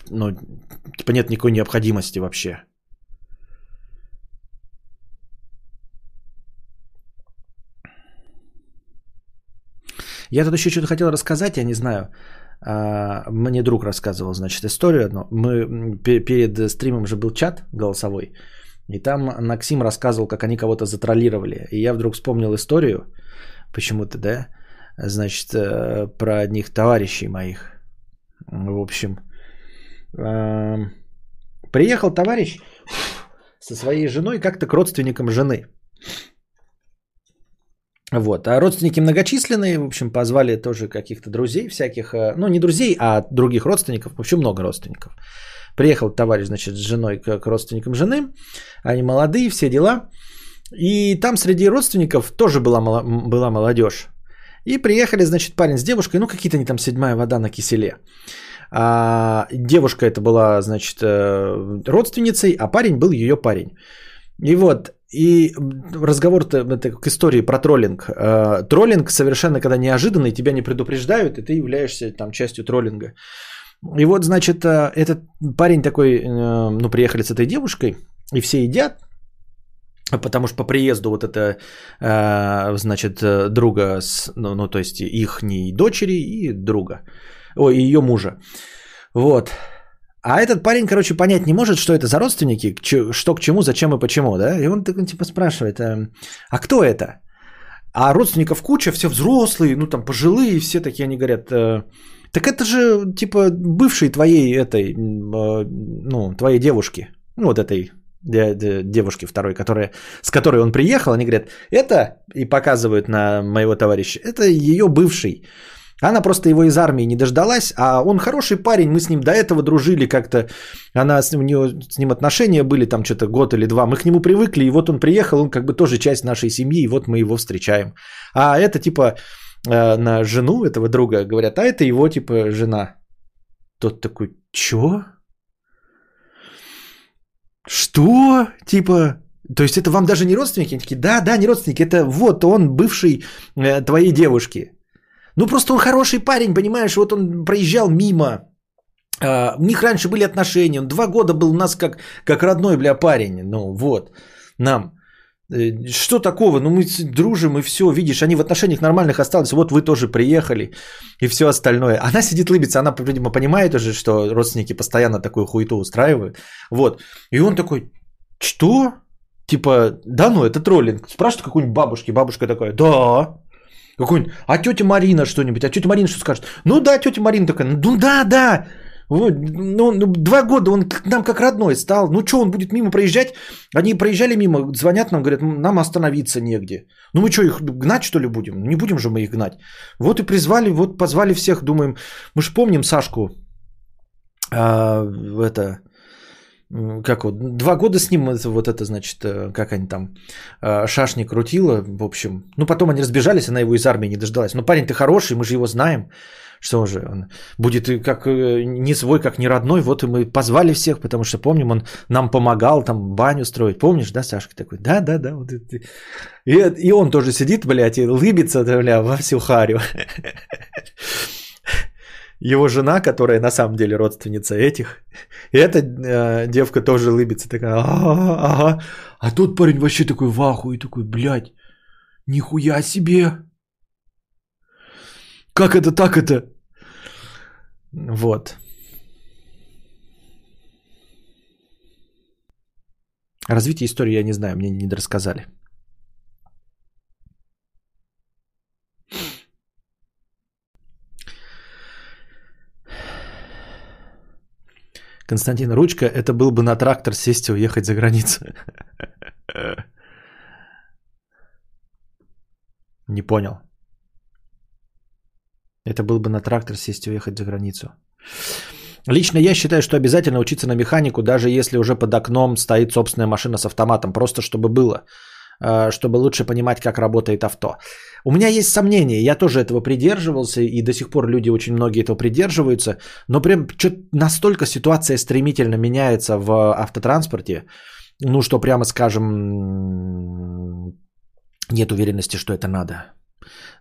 Speaker 1: ну, типа нет никакой необходимости вообще. Я тут еще что-то хотел рассказать, я не знаю. А, мне друг рассказывал, значит, историю. Но мы перед стримом же был чат голосовой. И там Наксим рассказывал, как они кого-то затроллировали. И я вдруг вспомнил историю, почему-то, да, значит, э, про одних товарищей моих. В общем, приехал товарищ со своей женой как-то к родственникам жены. Вот. А родственники многочисленные, в общем, позвали тоже каких-то друзей всяких, э, ну не друзей, а других родственников, в общем, много родственников. Приехал товарищ, значит, с женой к, к родственникам жены, они молодые, все дела. И там среди родственников тоже была, была молодежь. И приехали, значит, парень с девушкой, ну какие-то они там седьмая вода на киселе. А девушка это была, значит, э, родственницей, а парень был ее парень. И вот, и разговор-то к истории про троллинг. Э, троллинг совершенно когда неожиданный, тебя не предупреждают, и ты являешься там частью троллинга. И вот, значит, э, этот парень такой, ну, приехали с этой девушкой, и все едят, потому что по приезду вот это, значит, друга, с, ну, ну, то есть их дочери и друга, ой, ее мужа. Вот. А этот парень, короче, понять не может, что это за родственники, что к чему, зачем и почему, да? И он так, типа спрашивает, а, а кто это? А родственников куча, все взрослые, ну там пожилые, все такие, они говорят, э, так это же типа бывшей твоей этой, э, ну, твоей девушки, ну вот этой девушки второй, которая, с которой он приехал, они говорят, это, и показывают на моего товарища, это ее бывший. Она просто его из армии не дождалась, а он хороший парень, мы с ним до этого дружили как-то, она, у нее с ним отношения были там что-то год или два, мы к нему привыкли, и вот он приехал, он как бы тоже часть нашей семьи, и вот мы его встречаем. А это типа э, на жену этого друга говорят, а это его типа жена. Тот такой, чё? Что? Типа, то есть это вам даже не родственники? Они такие, да, да, не родственники, это вот он, бывший э, твоей девушки. Ну просто он хороший парень, понимаешь, вот он проезжал мимо. Uh, у них раньше были отношения, он два года был у нас как, как родной, бля, парень. Ну вот, нам. Э, что такого? Ну мы дружим и все, видишь, они в отношениях нормальных остались, вот вы тоже приехали и все остальное. Она сидит лыбится, она, видимо, понимает уже, что родственники постоянно такую хуету устраивают. Вот, и он такой, что? Типа, да ну, это троллинг. Спрашивает какой-нибудь бабушки, бабушка такая, да, какой-нибудь, а тетя Марина что-нибудь, а тетя Марина что скажет? Ну да, тетя Марина такая, ну да, да, вот, ну, ну, два года он к нам как родной стал. Ну что, он будет мимо проезжать? Они проезжали мимо, звонят нам, говорят, нам остановиться негде. Ну мы что, их гнать что ли будем? Не будем же мы их гнать. Вот и призвали, вот позвали всех, думаем, мы же помним Сашку, а, это, как вот, два года с ним вот это, значит, э, как они там, э, шашни крутила, в общем. Ну, потом они разбежались, она его из армии не дождалась. Но парень ты хороший, мы же его знаем. Что же, он будет как э, не свой, как не родной. Вот и мы позвали всех, потому что помним, он нам помогал там баню строить. Помнишь, да, Сашка такой? Да, да, да. Вот и, и он тоже сидит, блядь, и лыбится, бля, во всю харю. его жена, которая на самом деле родственница этих, и эта э, девка тоже улыбится, такая, ага. А тот парень вообще такой в ахуе, такой, блядь, нихуя себе. Как это так это? Вот. Развитие истории я не знаю, мне не рассказали. Константин Ручка, это был бы на трактор сесть и уехать за границу. Не понял. Это был бы на трактор сесть и уехать за границу. Лично я считаю, что обязательно учиться на механику, даже если уже под окном стоит собственная машина с автоматом, просто чтобы было, чтобы лучше понимать, как работает авто. У меня есть сомнения, я тоже этого придерживался, и до сих пор люди очень многие этого придерживаются, но прям настолько ситуация стремительно меняется в автотранспорте, ну что прямо скажем, нет уверенности, что это надо.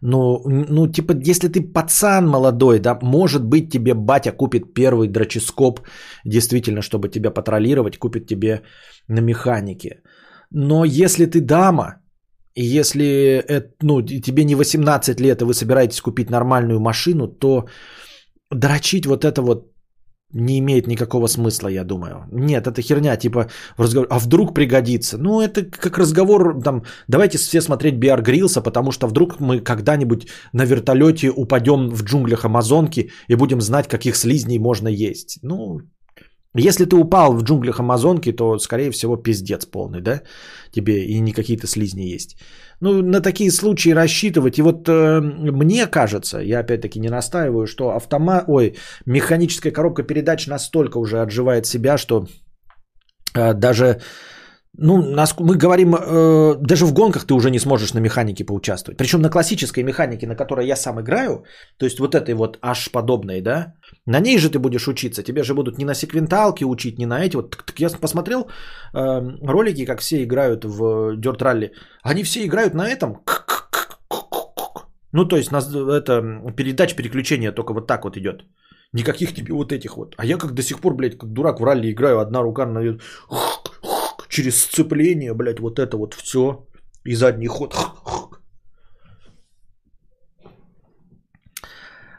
Speaker 1: Ну, ну, типа, если ты пацан молодой, да, может быть, тебе батя купит первый дроческоп, действительно, чтобы тебя патрулировать, купит тебе на механике. Но если ты дама, и если ну, тебе не 18 лет, и вы собираетесь купить нормальную машину, то дрочить вот это вот не имеет никакого смысла, я думаю. Нет, это херня, типа, в разговор, а вдруг пригодится. Ну, это как разговор, там, давайте все смотреть Биар Грилса, потому что вдруг мы когда-нибудь на вертолете упадем в джунглях Амазонки и будем знать, каких слизней можно есть. Ну, если ты упал в джунглях Амазонки, то, скорее всего, пиздец полный, да? Тебе и не какие-то слизни есть. Ну, на такие случаи рассчитывать. И вот э, мне кажется, я опять-таки не настаиваю, что автомат, ой, механическая коробка передач настолько уже отживает себя, что э, даже ну, нас, мы говорим, э, даже в гонках ты уже не сможешь на механике поучаствовать. Причем на классической механике, на которой я сам играю, то есть вот этой вот аж подобной, да, на ней же ты будешь учиться. Тебе же будут не на секвенталке учить, не на эти. Вот так, я посмотрел э, ролики, как все играют в Dirt Rally. Они все играют на этом. Ну, то есть нас это передач переключения только вот так вот идет. Никаких тебе вот этих вот. А я как до сих пор, блядь, как дурак в ралли играю, одна рука на через сцепление, блядь, вот это вот все. И задний ход.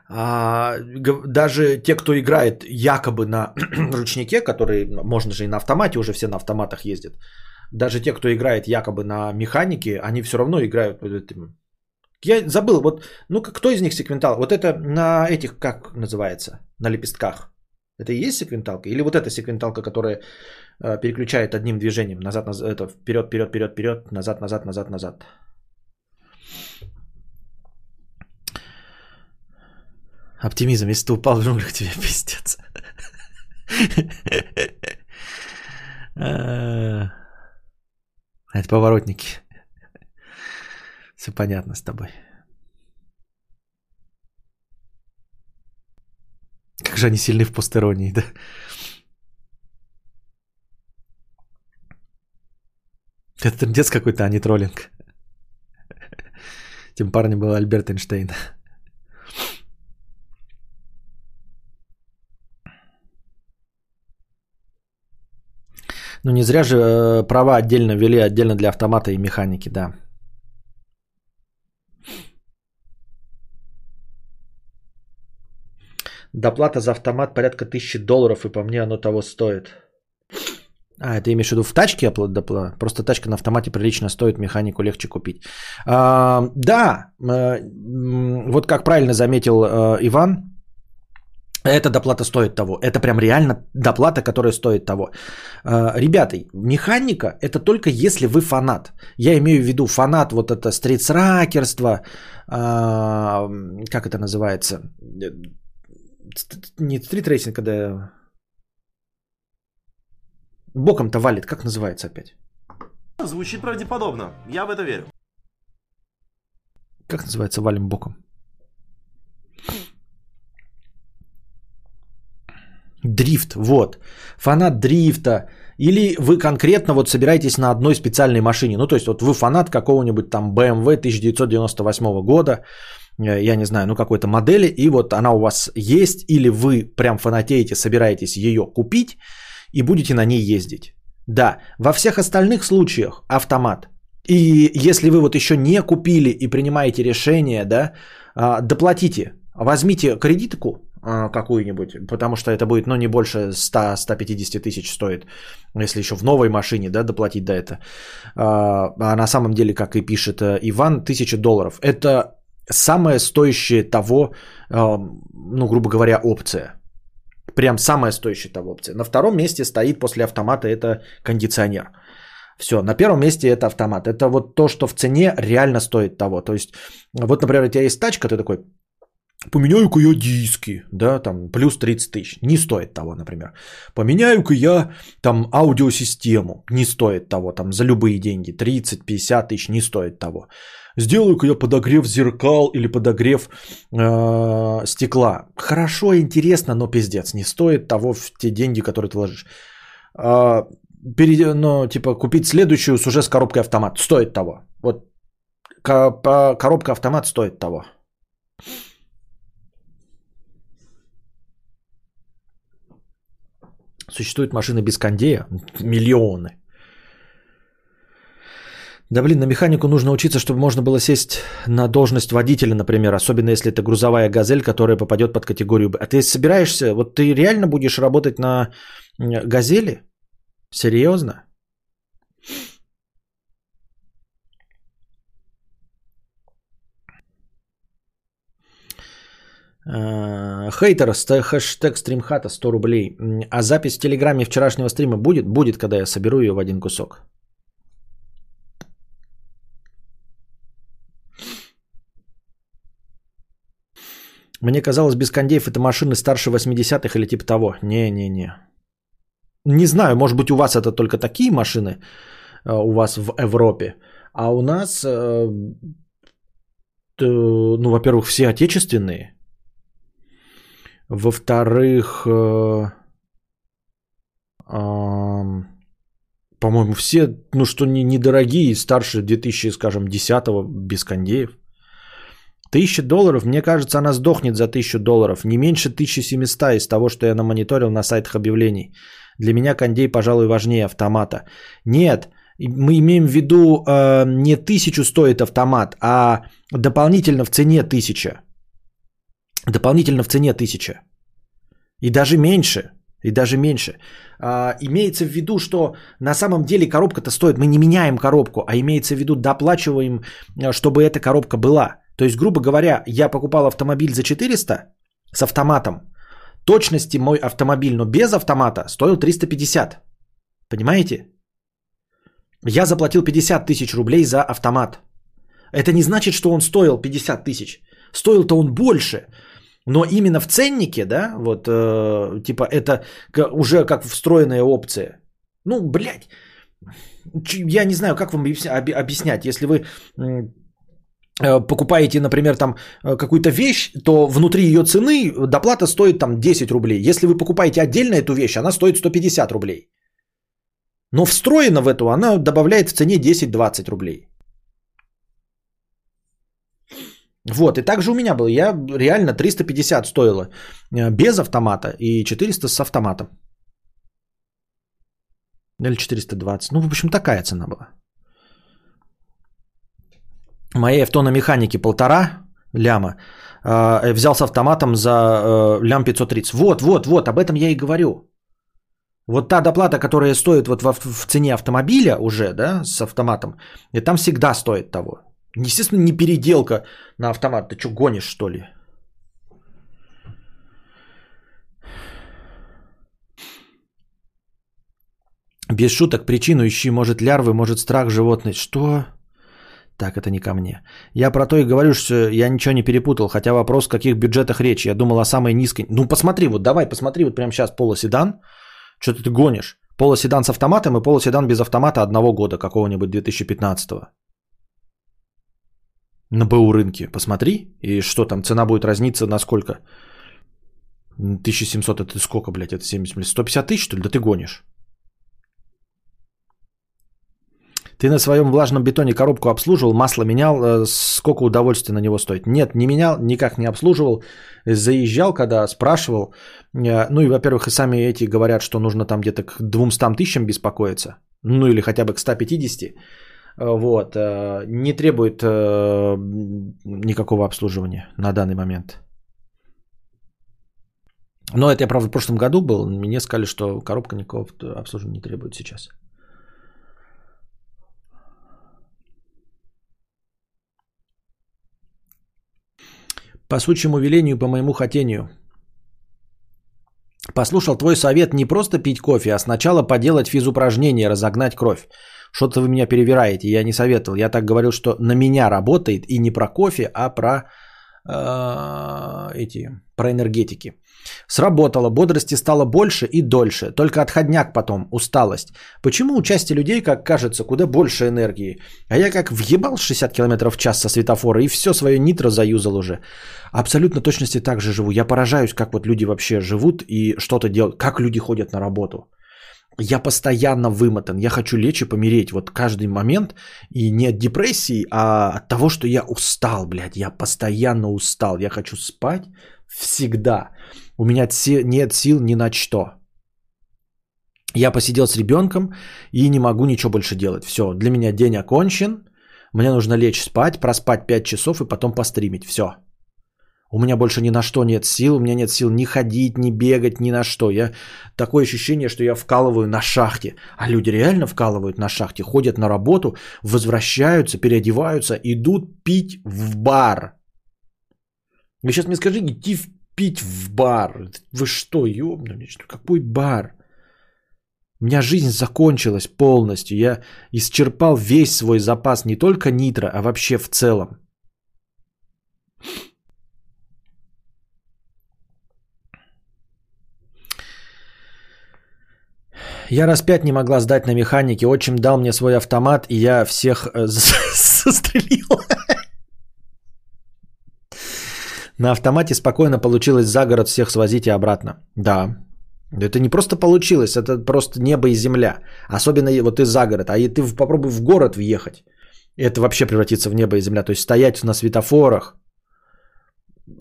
Speaker 1: А, даже те, кто играет якобы на ручнике, который можно же и на автомате, уже все на автоматах ездят. Даже те, кто играет якобы на механике, они все равно играют. Я забыл, вот, ну кто из них секвентал? Вот это на этих, как называется, на лепестках. Это и есть секвенталка? Или вот эта секвенталка, которая переключает одним движением назад, назад, это вперед, вперед, вперед, вперед, назад, назад, назад, назад. Оптимизм, если ты упал в джунглях, тебе пиздец. А, это поворотники. Все понятно с тобой. Как же они сильны в постеронии, да? Это трендец какой-то, а не троллинг. Тем парнем был Альберт Эйнштейн. Ну не зря же э, права отдельно ввели, отдельно для автомата и механики, да. Доплата за автомат порядка тысячи долларов, и по мне оно того стоит. А, это имеешь в виду в тачке доплата? Просто тачка на автомате прилично стоит, механику легче купить. А, да, э, вот как правильно заметил э, Иван, эта доплата стоит того. Это прям реально доплата, которая стоит того. А, ребята, механика это только если вы фанат. Я имею в виду фанат вот это стритсракерство, а, как это называется? Не стритрейсинг, когда боком-то валит, как называется опять?
Speaker 3: Звучит правдеподобно, я в это верю.
Speaker 1: Как называется валим боком? Дрифт, вот. Фанат дрифта. Или вы конкретно вот собираетесь на одной специальной машине. Ну, то есть вот вы фанат какого-нибудь там BMW 1998 года. э, я не знаю, ну какой-то модели, и вот она у вас есть, или вы прям фанатеете, собираетесь ее купить и будете на ней ездить. Да, во всех остальных случаях автомат. И если вы вот еще не купили и принимаете решение, да, а, доплатите, возьмите кредитку а, какую-нибудь, потому что это будет, ну, не больше 100-150 тысяч стоит, если еще в новой машине, да, доплатить до это. А, а на самом деле, как и пишет э, Иван, 1000 долларов. Это самое стоящее того, ну, грубо говоря, опция. Прям самая стоящая того опция. На втором месте стоит после автомата это кондиционер. Все, на первом месте это автомат. Это вот то, что в цене реально стоит того. То есть, вот, например, у тебя есть тачка, ты такой, поменяю-ка я диски, да, там, плюс 30 тысяч, не стоит того, например. Поменяю-ка я, там, аудиосистему, не стоит того, там, за любые деньги, 30-50 тысяч, не стоит того. Сделаю-ка я подогрев зеркал или подогрев э, стекла. Хорошо, интересно, но пиздец, не стоит того в те деньги, которые ты ложишь. Э, перед, ну, типа, купить следующую с уже с коробкой автомат. Стоит того. Вот коробка автомат стоит того. Существуют машины без кондея? Миллионы. Да блин, на механику нужно учиться, чтобы можно было сесть на должность водителя, например, особенно если это грузовая газель, которая попадет под категорию А ты собираешься, вот ты реально будешь работать на газели? Серьезно? Э, хейтер, хэштег стримхата 100 рублей. А запись в Телеграме вчерашнего стрима будет? Будет, когда я соберу ее в один кусок. Мне казалось, без кондеев это машины старше 80-х или типа того. Не-не-не. Не знаю, может быть у вас это только такие машины э, у вас в Европе, а у нас, э, ну, во-первых, все отечественные, во-вторых, э, по-моему, все, ну, что не, недорогие, старше 2000, скажем, 10 без кондеев. Тысяча долларов, мне кажется, она сдохнет за тысячу долларов. Не меньше 1700 из того, что я намониторил на сайтах объявлений. Для меня кондей, пожалуй, важнее автомата. Нет, мы имеем в виду э, не тысячу стоит автомат, а дополнительно в цене тысяча. Дополнительно в цене тысяча. И даже меньше. И даже меньше. А, имеется в виду, что на самом деле коробка-то стоит. Мы не меняем коробку, а имеется в виду доплачиваем, э, чтобы эта коробка была. То есть, грубо говоря, я покупал автомобиль за 400 с автоматом. Точности мой автомобиль, но без автомата, стоил 350. Понимаете? Я заплатил 50 тысяч рублей за автомат. Это не значит, что он стоил 50 тысяч. Стоил-то он больше. Но именно в ценнике, да, вот, э, типа, это уже как встроенная опция. Ну, блядь, я не знаю, как вам объяснять. Если вы покупаете, например, там э, какую-то вещь, то внутри ее цены доплата стоит там 10 рублей. Если вы покупаете отдельно эту вещь, она стоит 150 рублей. Но встроена в эту она добавляет в цене 10-20 рублей. Вот, и также у меня было. Я реально 350 стоила э, без автомата и 400 с автоматом. Или 420. Ну, в общем, такая цена была. Моей автономеханики полтора ляма. Э, взял с автоматом за э, лям 530. Вот, вот, вот, об этом я и говорю. Вот та доплата, которая стоит вот в, в цене автомобиля уже, да, с автоматом, и там всегда стоит того. Естественно, не переделка на автомат. Ты что, гонишь, что ли? Без шуток, причину ищи. Может лярвы, может страх животных. Что? Так, это не ко мне. Я про то и говорю, что я ничего не перепутал, хотя вопрос, в каких бюджетах речь. Я думал о самой низкой. Ну, посмотри, вот давай, посмотри, вот прямо сейчас полоседан. Что ты гонишь? Полоседан с автоматом и полоседан без автомата одного года, какого-нибудь 2015-го. На БУ рынке. Посмотри, и что там, цена будет разниться на сколько? 1700 это сколько, блядь, это 70, 150 тысяч, что ли? Да ты гонишь. Ты на своем влажном бетоне коробку обслуживал, масло менял, э, сколько удовольствия на него стоит? Нет, не менял, никак не обслуживал. Заезжал, когда спрашивал. Э, ну и, во-первых, и сами эти говорят, что нужно там где-то к 200 тысячам беспокоиться. Ну или хотя бы к 150. Вот. Не требует никакого обслуживания на данный момент. Но это я, правда, в прошлом году был. Мне сказали, что коробка никакого обслуживания не требует сейчас. По сучьему велению, по моему хотению. Послушал твой совет не просто пить кофе, а сначала поделать физупражнения, разогнать кровь. Что-то вы меня перевираете, я не советовал. Я так говорил, что на меня работает и не про кофе, а про э, эти, про энергетики. Сработало, бодрости стало больше и дольше, только отходняк потом, усталость. Почему у части людей, как кажется, куда больше энергии? А я как въебал 60 км в час со светофора и все свое нитро заюзал уже. Абсолютно точности так же живу. Я поражаюсь, как вот люди вообще живут и что-то делают, как люди ходят на работу. Я постоянно вымотан, я хочу лечь и помереть вот каждый момент. И не от депрессии, а от того, что я устал, блядь. Я постоянно устал, я хочу спать всегда. У меня нет сил ни на что. Я посидел с ребенком и не могу ничего больше делать. Все, для меня день окончен. Мне нужно лечь спать, проспать 5 часов и потом постримить. Все. У меня больше ни на что нет сил, у меня нет сил ни ходить, ни бегать, ни на что. Я такое ощущение, что я вкалываю на шахте. А люди реально вкалывают на шахте, ходят на работу, возвращаются, переодеваются, идут пить в бар. Вы сейчас мне скажи, идти в пить в бар. Вы что, ёбнули? Какой бар? У меня жизнь закончилась полностью. Я исчерпал весь свой запас не только нитро, а вообще в целом. Я раз пять не могла сдать на механике. Отчим дал мне свой автомат, и я всех э, застрелил. На автомате спокойно получилось за город всех свозить и обратно. Да. Это не просто получилось, это просто небо и земля. Особенно вот ты за город. А и ты попробуй в город въехать. Это вообще превратится в небо и земля. То есть стоять на светофорах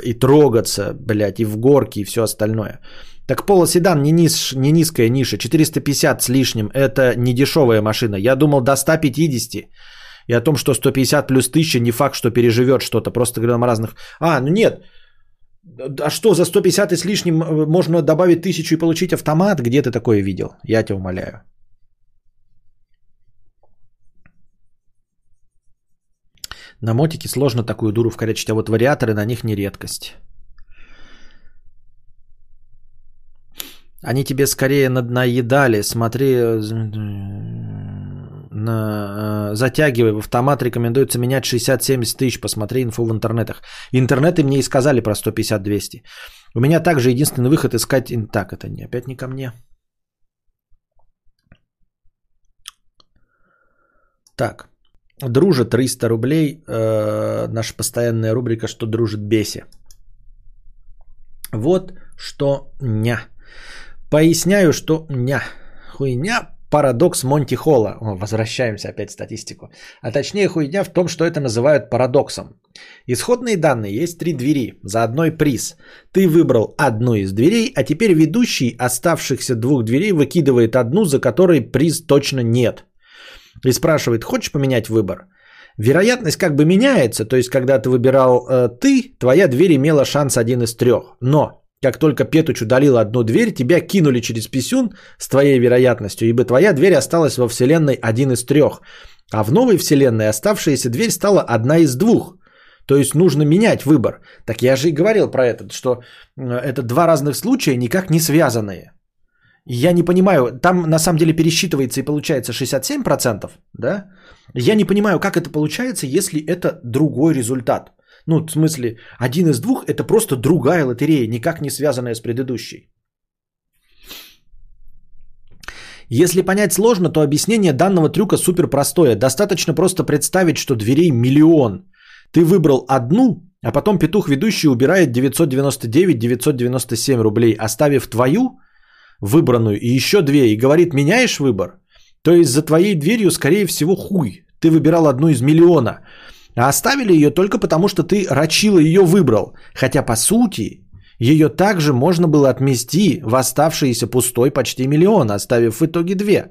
Speaker 1: и трогаться, блядь, и в горке, и все остальное. Так полоседан не, низ, не низкая ниша, 450 с лишним, это не дешевая машина. Я думал до 150 и о том, что 150 плюс 1000 не факт, что переживет что-то. Просто говорим разных... А, ну нет. А что, за 150 и с лишним э, можно добавить 1000 и получить автомат? Где ты такое видел? Я тебя умоляю. На мотике сложно такую дуру вкорячить, а вот вариаторы на них не редкость. Они тебе скорее надоедали. Смотри, э, э, затягивай. В автомат рекомендуется менять 60-70 тысяч. Посмотри инфу в интернетах. Интернеты мне и сказали про 150-200. У меня также единственный выход искать... Так, это не опять не ко мне. Так. Дружит 300 рублей. Э, наша постоянная рубрика «Что дружит беси». Вот что ня. Поясняю, что ня. Хуйня парадокс Монти Холла. Возвращаемся опять в статистику. А точнее хуйня в том, что это называют парадоксом. Исходные данные есть три двери за одной приз. Ты выбрал одну из дверей, а теперь ведущий оставшихся двух дверей выкидывает одну, за которой приз точно нет. И спрашивает, хочешь поменять выбор? Вероятность как бы меняется, то есть когда ты выбирал э, ты, твоя дверь имела шанс один из трех. Но как только Петуч удалил одну дверь, тебя кинули через писюн с твоей вероятностью, ибо твоя дверь осталась во вселенной один из трех. А в новой вселенной оставшаяся дверь стала одна из двух. То есть нужно менять выбор. Так я же и говорил про это, что это два разных случая, никак не связанные. Я не понимаю, там на самом деле пересчитывается и получается 67%, да? Я не понимаю, как это получается, если это другой результат. Ну, в смысле, один из двух это просто другая лотерея, никак не связанная с предыдущей. Если понять сложно, то объяснение данного трюка супер простое. Достаточно просто представить, что дверей миллион. Ты выбрал одну, а потом петух ведущий убирает 999-997 рублей, оставив твою выбранную и еще две, и говорит, меняешь выбор? То есть за твоей дверью, скорее всего, хуй. Ты выбирал одну из миллиона. А оставили ее только потому, что ты рачила ее выбрал. Хотя, по сути, ее также можно было отмести в оставшиеся пустой почти миллион, оставив в итоге две.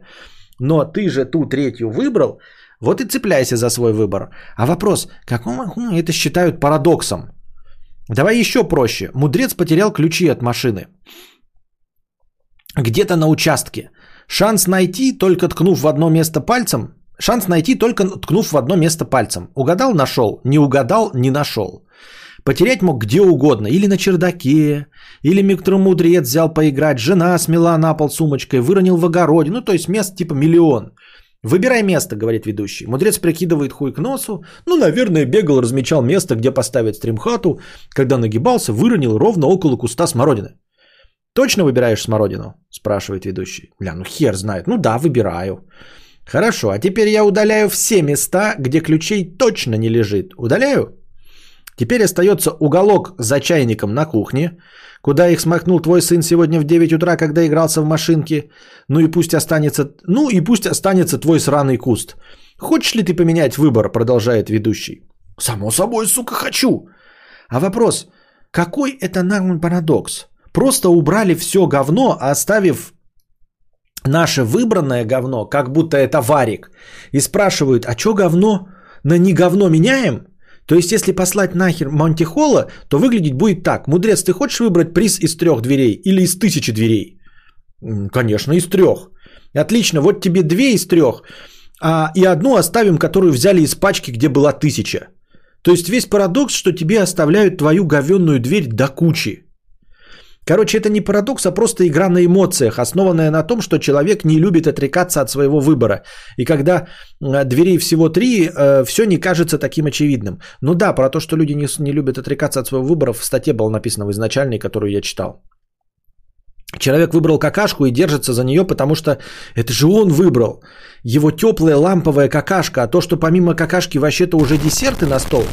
Speaker 1: Но ты же ту третью выбрал, вот и цепляйся за свой выбор. А вопрос, какому это считают парадоксом? Давай еще проще. Мудрец потерял ключи от машины. Где-то на участке. Шанс найти, только ткнув в одно место пальцем. Шанс найти, только ткнув в одно место пальцем. Угадал, нашел. Не угадал, не нашел. Потерять мог где угодно. Или на чердаке, или мудрец взял поиграть, жена смела на пол сумочкой, выронил в огороде. Ну, то есть мест типа миллион. Выбирай место, говорит ведущий. Мудрец прикидывает хуй к носу. Ну, наверное, бегал, размечал место, где поставить стримхату. Когда нагибался, выронил ровно около куста смородины. Точно выбираешь смородину? Спрашивает ведущий. Бля, ну хер знает. Ну да, выбираю. Хорошо, а теперь я удаляю все места, где ключей точно не лежит. Удаляю? Теперь остается уголок за чайником на кухне, куда их смахнул твой сын сегодня в 9 утра, когда игрался в машинке. Ну и пусть останется, ну и пусть останется твой сраный куст. Хочешь ли ты поменять выбор, продолжает ведущий. Само собой, сука, хочу. А вопрос, какой это нахуй парадокс? Просто убрали все говно, оставив наше выбранное говно, как будто это варик. И спрашивают, а что говно? На не говно меняем? То есть, если послать нахер Монтихола, то выглядеть будет так. Мудрец, ты хочешь выбрать приз из трех дверей или из тысячи дверей? Конечно, из трех. Отлично, вот тебе две из трех, а, и одну оставим, которую взяли из пачки, где была тысяча. То есть весь парадокс, что тебе оставляют твою говенную дверь до кучи. Короче, это не парадокс, а просто игра на эмоциях, основанная на том, что человек не любит отрекаться от своего выбора. И когда дверей всего три, э, все не кажется таким очевидным. Ну да, про то, что люди не, не любят отрекаться от своего выбора, в статье было написано в изначальной, которую я читал. Человек выбрал какашку и держится за нее, потому что это же он выбрал. Его теплая ламповая какашка, а то, что помимо какашки вообще-то уже десерты на стол,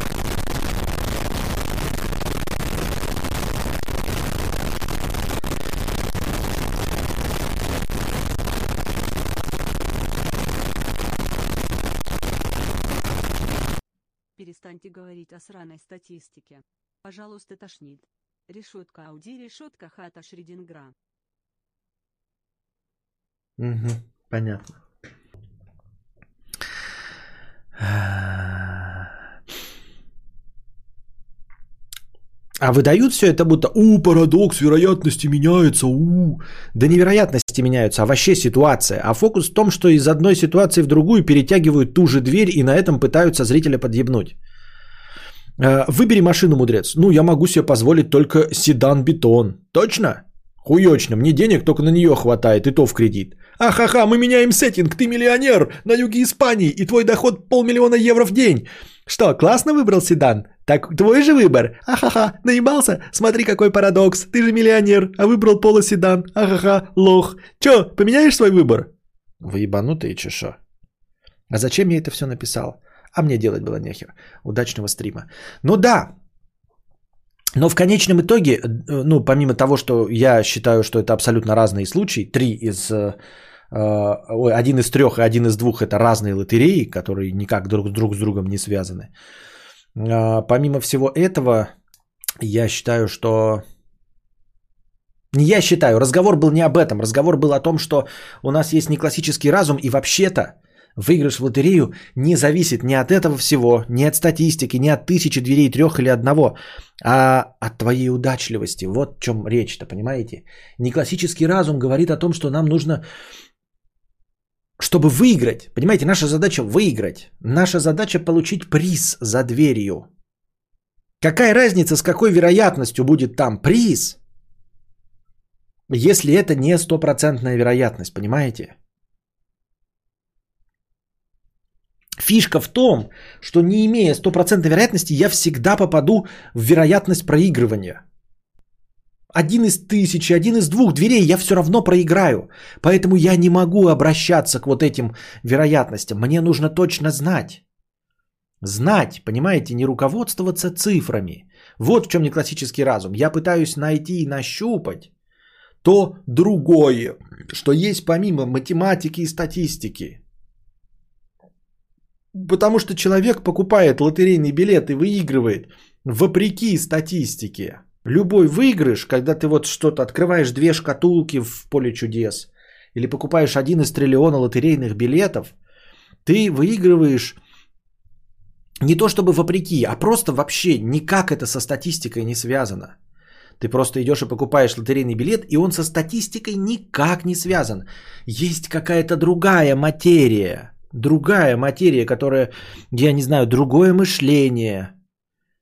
Speaker 4: Перестаньте говорить о сраной статистике. Пожалуйста, тошнит. Решетка Ауди, решетка хата Шридингра.
Speaker 1: Угу, понятно. А выдают все это будто, у, парадокс, вероятности меняются, у. Да не вероятности меняются, а вообще ситуация. А фокус в том, что из одной ситуации в другую перетягивают ту же дверь и на этом пытаются зрителя подъебнуть. Э, выбери машину, мудрец. Ну, я могу себе позволить только седан-бетон. Точно? Хуёчно, мне денег только на нее хватает, и то в кредит. Ахаха, мы меняем сеттинг, ты миллионер на юге Испании, и твой доход полмиллиона евро в день. Что, классно выбрал седан? Так твой же выбор. Ахаха, наебался? Смотри, какой парадокс. Ты же миллионер, а выбрал полоседан. Ахаха, лох. Чё, поменяешь свой выбор? Вы ебанутые чешо. А зачем я это все написал? А мне делать было нехер. Удачного стрима. Ну да, но в конечном итоге, э, ну, помимо того, что я считаю, что это абсолютно разные случаи, три из, э, э, один из трех и один из двух это разные лотереи, которые никак друг, друг с другом не связаны. Помимо всего этого, я считаю, что... Не я считаю, разговор был не об этом. Разговор был о том, что у нас есть не классический разум, и вообще-то Выигрыш в лотерею не зависит ни от этого всего, ни от статистики, ни от тысячи дверей, трех или одного, а от твоей удачливости. Вот в чем речь-то, понимаете? Не классический разум говорит о том, что нам нужно, чтобы выиграть. Понимаете, наша задача выиграть. Наша задача получить приз за дверью. Какая разница, с какой вероятностью будет там приз, если это не стопроцентная вероятность, понимаете? Фишка в том, что не имея стопроцентной вероятности, я всегда попаду в вероятность проигрывания. Один из тысячи, один из двух дверей я все равно проиграю. Поэтому я не могу обращаться к вот этим вероятностям. Мне нужно точно знать. Знать, понимаете, не руководствоваться цифрами. Вот в чем не классический разум. Я пытаюсь найти и нащупать то другое, что есть помимо математики и статистики. Потому что человек покупает лотерейный билет и выигрывает вопреки статистике. Любой выигрыш, когда ты вот что-то открываешь две шкатулки в поле чудес или покупаешь один из триллиона лотерейных билетов, ты выигрываешь не то чтобы вопреки, а просто вообще никак это со статистикой не связано. Ты просто идешь и покупаешь лотерейный билет, и он со статистикой никак не связан. Есть какая-то другая материя, другая материя, которая, я не знаю, другое мышление.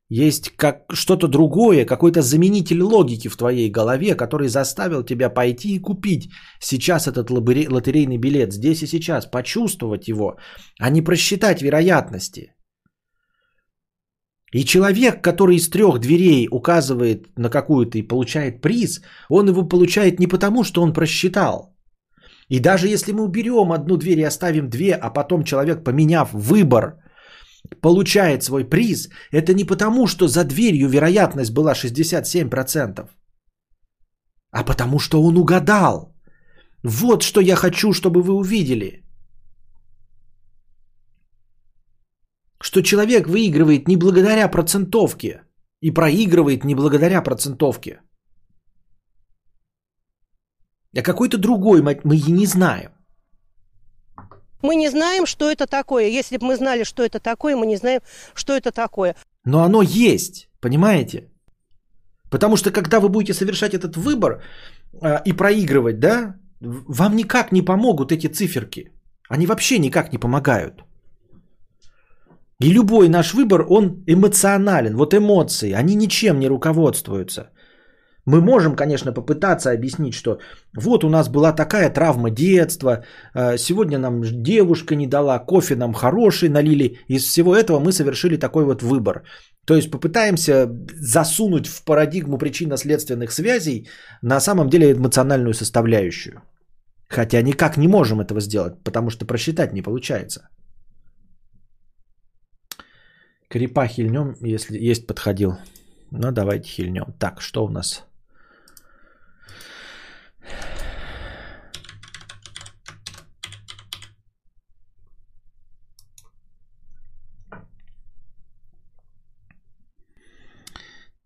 Speaker 1: Есть как что-то другое, какой-то заменитель логики в твоей голове, который заставил тебя пойти и купить сейчас этот лотерейный билет, здесь и сейчас, почувствовать его, а не просчитать вероятности. И человек, который из трех дверей указывает на какую-то и получает приз, он его получает не потому, что он просчитал. И даже если мы уберем одну дверь и оставим две, а потом человек, поменяв выбор, получает свой приз, это не потому, что за дверью вероятность была 67%, а потому что он угадал. Вот что я хочу, чтобы вы увидели. что человек выигрывает не благодаря процентовке и проигрывает не благодаря процентовке. А какой-то другой мы и не знаем.
Speaker 5: Мы не знаем, что это такое. Если бы мы знали, что это такое, мы не знаем, что это такое.
Speaker 1: Но оно есть, понимаете? Потому что когда вы будете совершать этот выбор э, и проигрывать, да, вам никак не помогут эти циферки. Они вообще никак не помогают. И любой наш выбор, он эмоционален. Вот эмоции, они ничем не руководствуются. Мы можем, конечно, попытаться объяснить, что вот у нас была такая травма детства, э, сегодня нам девушка не дала, кофе нам хороший налили, из всего этого мы совершили такой вот выбор. То есть попытаемся засунуть в парадигму причинно-следственных связей на самом деле эмоциональную составляющую. Хотя никак не можем этого сделать, потому что просчитать не получается. Крипа хильнем, если есть подходил. Ну, давайте хильнем. Так, что у нас?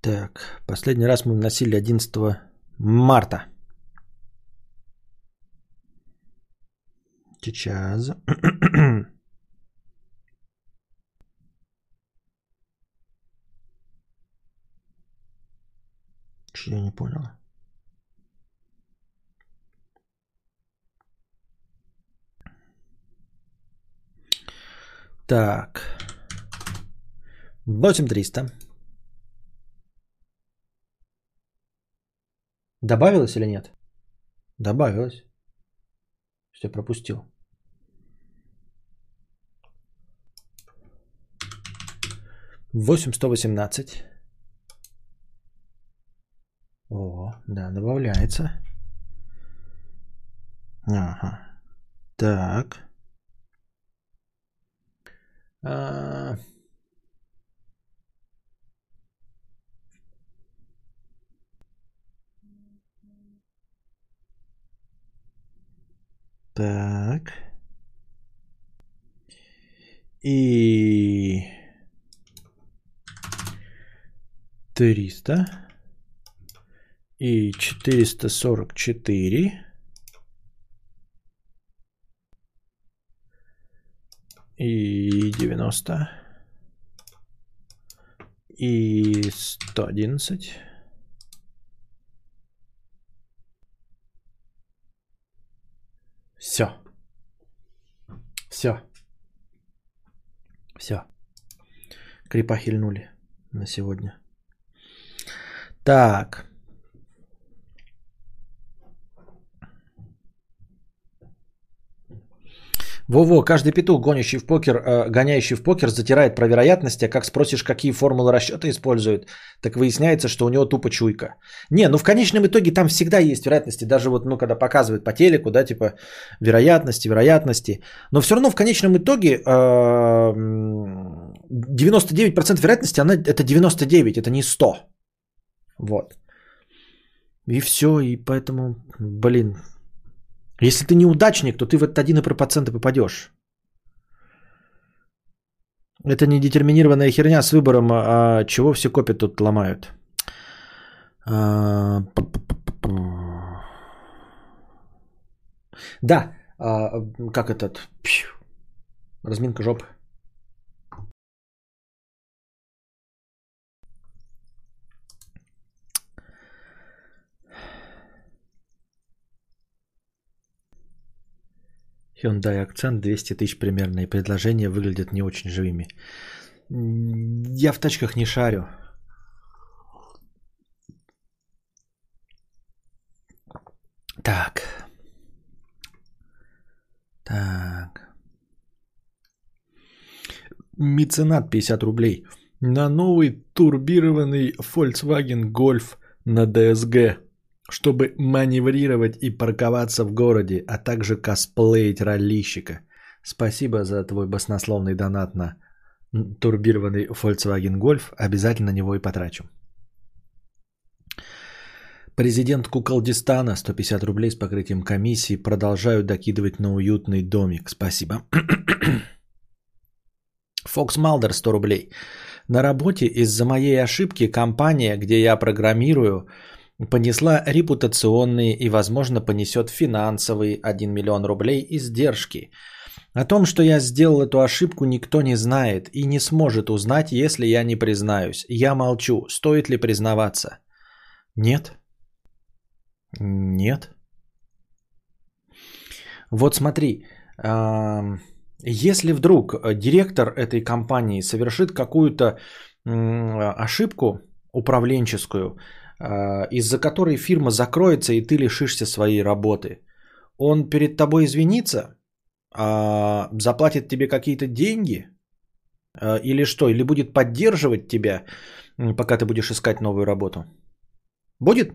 Speaker 1: Так, последний раз мы вносили 11 марта. Сейчас. Я не понял. Так. 8300. Добавилось или нет? Добавилось. Все пропустил. Восемь сто восемнадцать. О, да, добавляется. Ага. Так. А... Так. И... Триста и 444 и 90 и 111 все все все крипа хильнули на сегодня. Так Во-во, каждый петух, гонящий в покер, э, гоняющий в покер, затирает про вероятности, а как спросишь, какие формулы расчета используют, так выясняется, что у него тупо чуйка. Не, ну в конечном итоге там всегда есть вероятности, даже вот, ну, когда показывают по телеку, да, типа вероятности, вероятности, но все равно в конечном итоге э, 99% вероятности, она, это 99, это не 100. Вот. И все, и поэтому, блин, если ты неудачник, то ты в этот 1% попадешь. Это не детерминированная херня с выбором, а чего все копи тут ломают. А, Да, а, как этот, разминка жопы. Hyundai акцент 200 тысяч примерно, и предложения выглядят не очень живыми. Я в тачках не шарю. Так. Так. Меценат 50 рублей. На новый турбированный Volkswagen Golf на DSG, чтобы маневрировать и парковаться в городе, а также косплеить раллищика. Спасибо за твой баснословный донат на турбированный Volkswagen Golf. Обязательно на него и потрачу. Президент Куколдистана 150 рублей с покрытием комиссии. Продолжаю докидывать на уютный домик. Спасибо. Фокс Малдер 100 рублей. На работе из-за моей ошибки компания, где я программирую, понесла репутационные и, возможно, понесет финансовые 1 миллион рублей издержки. О том, что я сделал эту ошибку, никто не знает и не сможет узнать, если я не признаюсь. Я молчу. Стоит ли признаваться? Нет. Нет. Вот смотри, если вдруг э, директор этой компании совершит какую-то ошибку управленческую, из-за которой фирма закроется и ты лишишься своей работы, он перед тобой извинится, а, заплатит тебе какие-то деньги а, или что, или будет поддерживать тебя, пока ты будешь искать новую работу? Будет?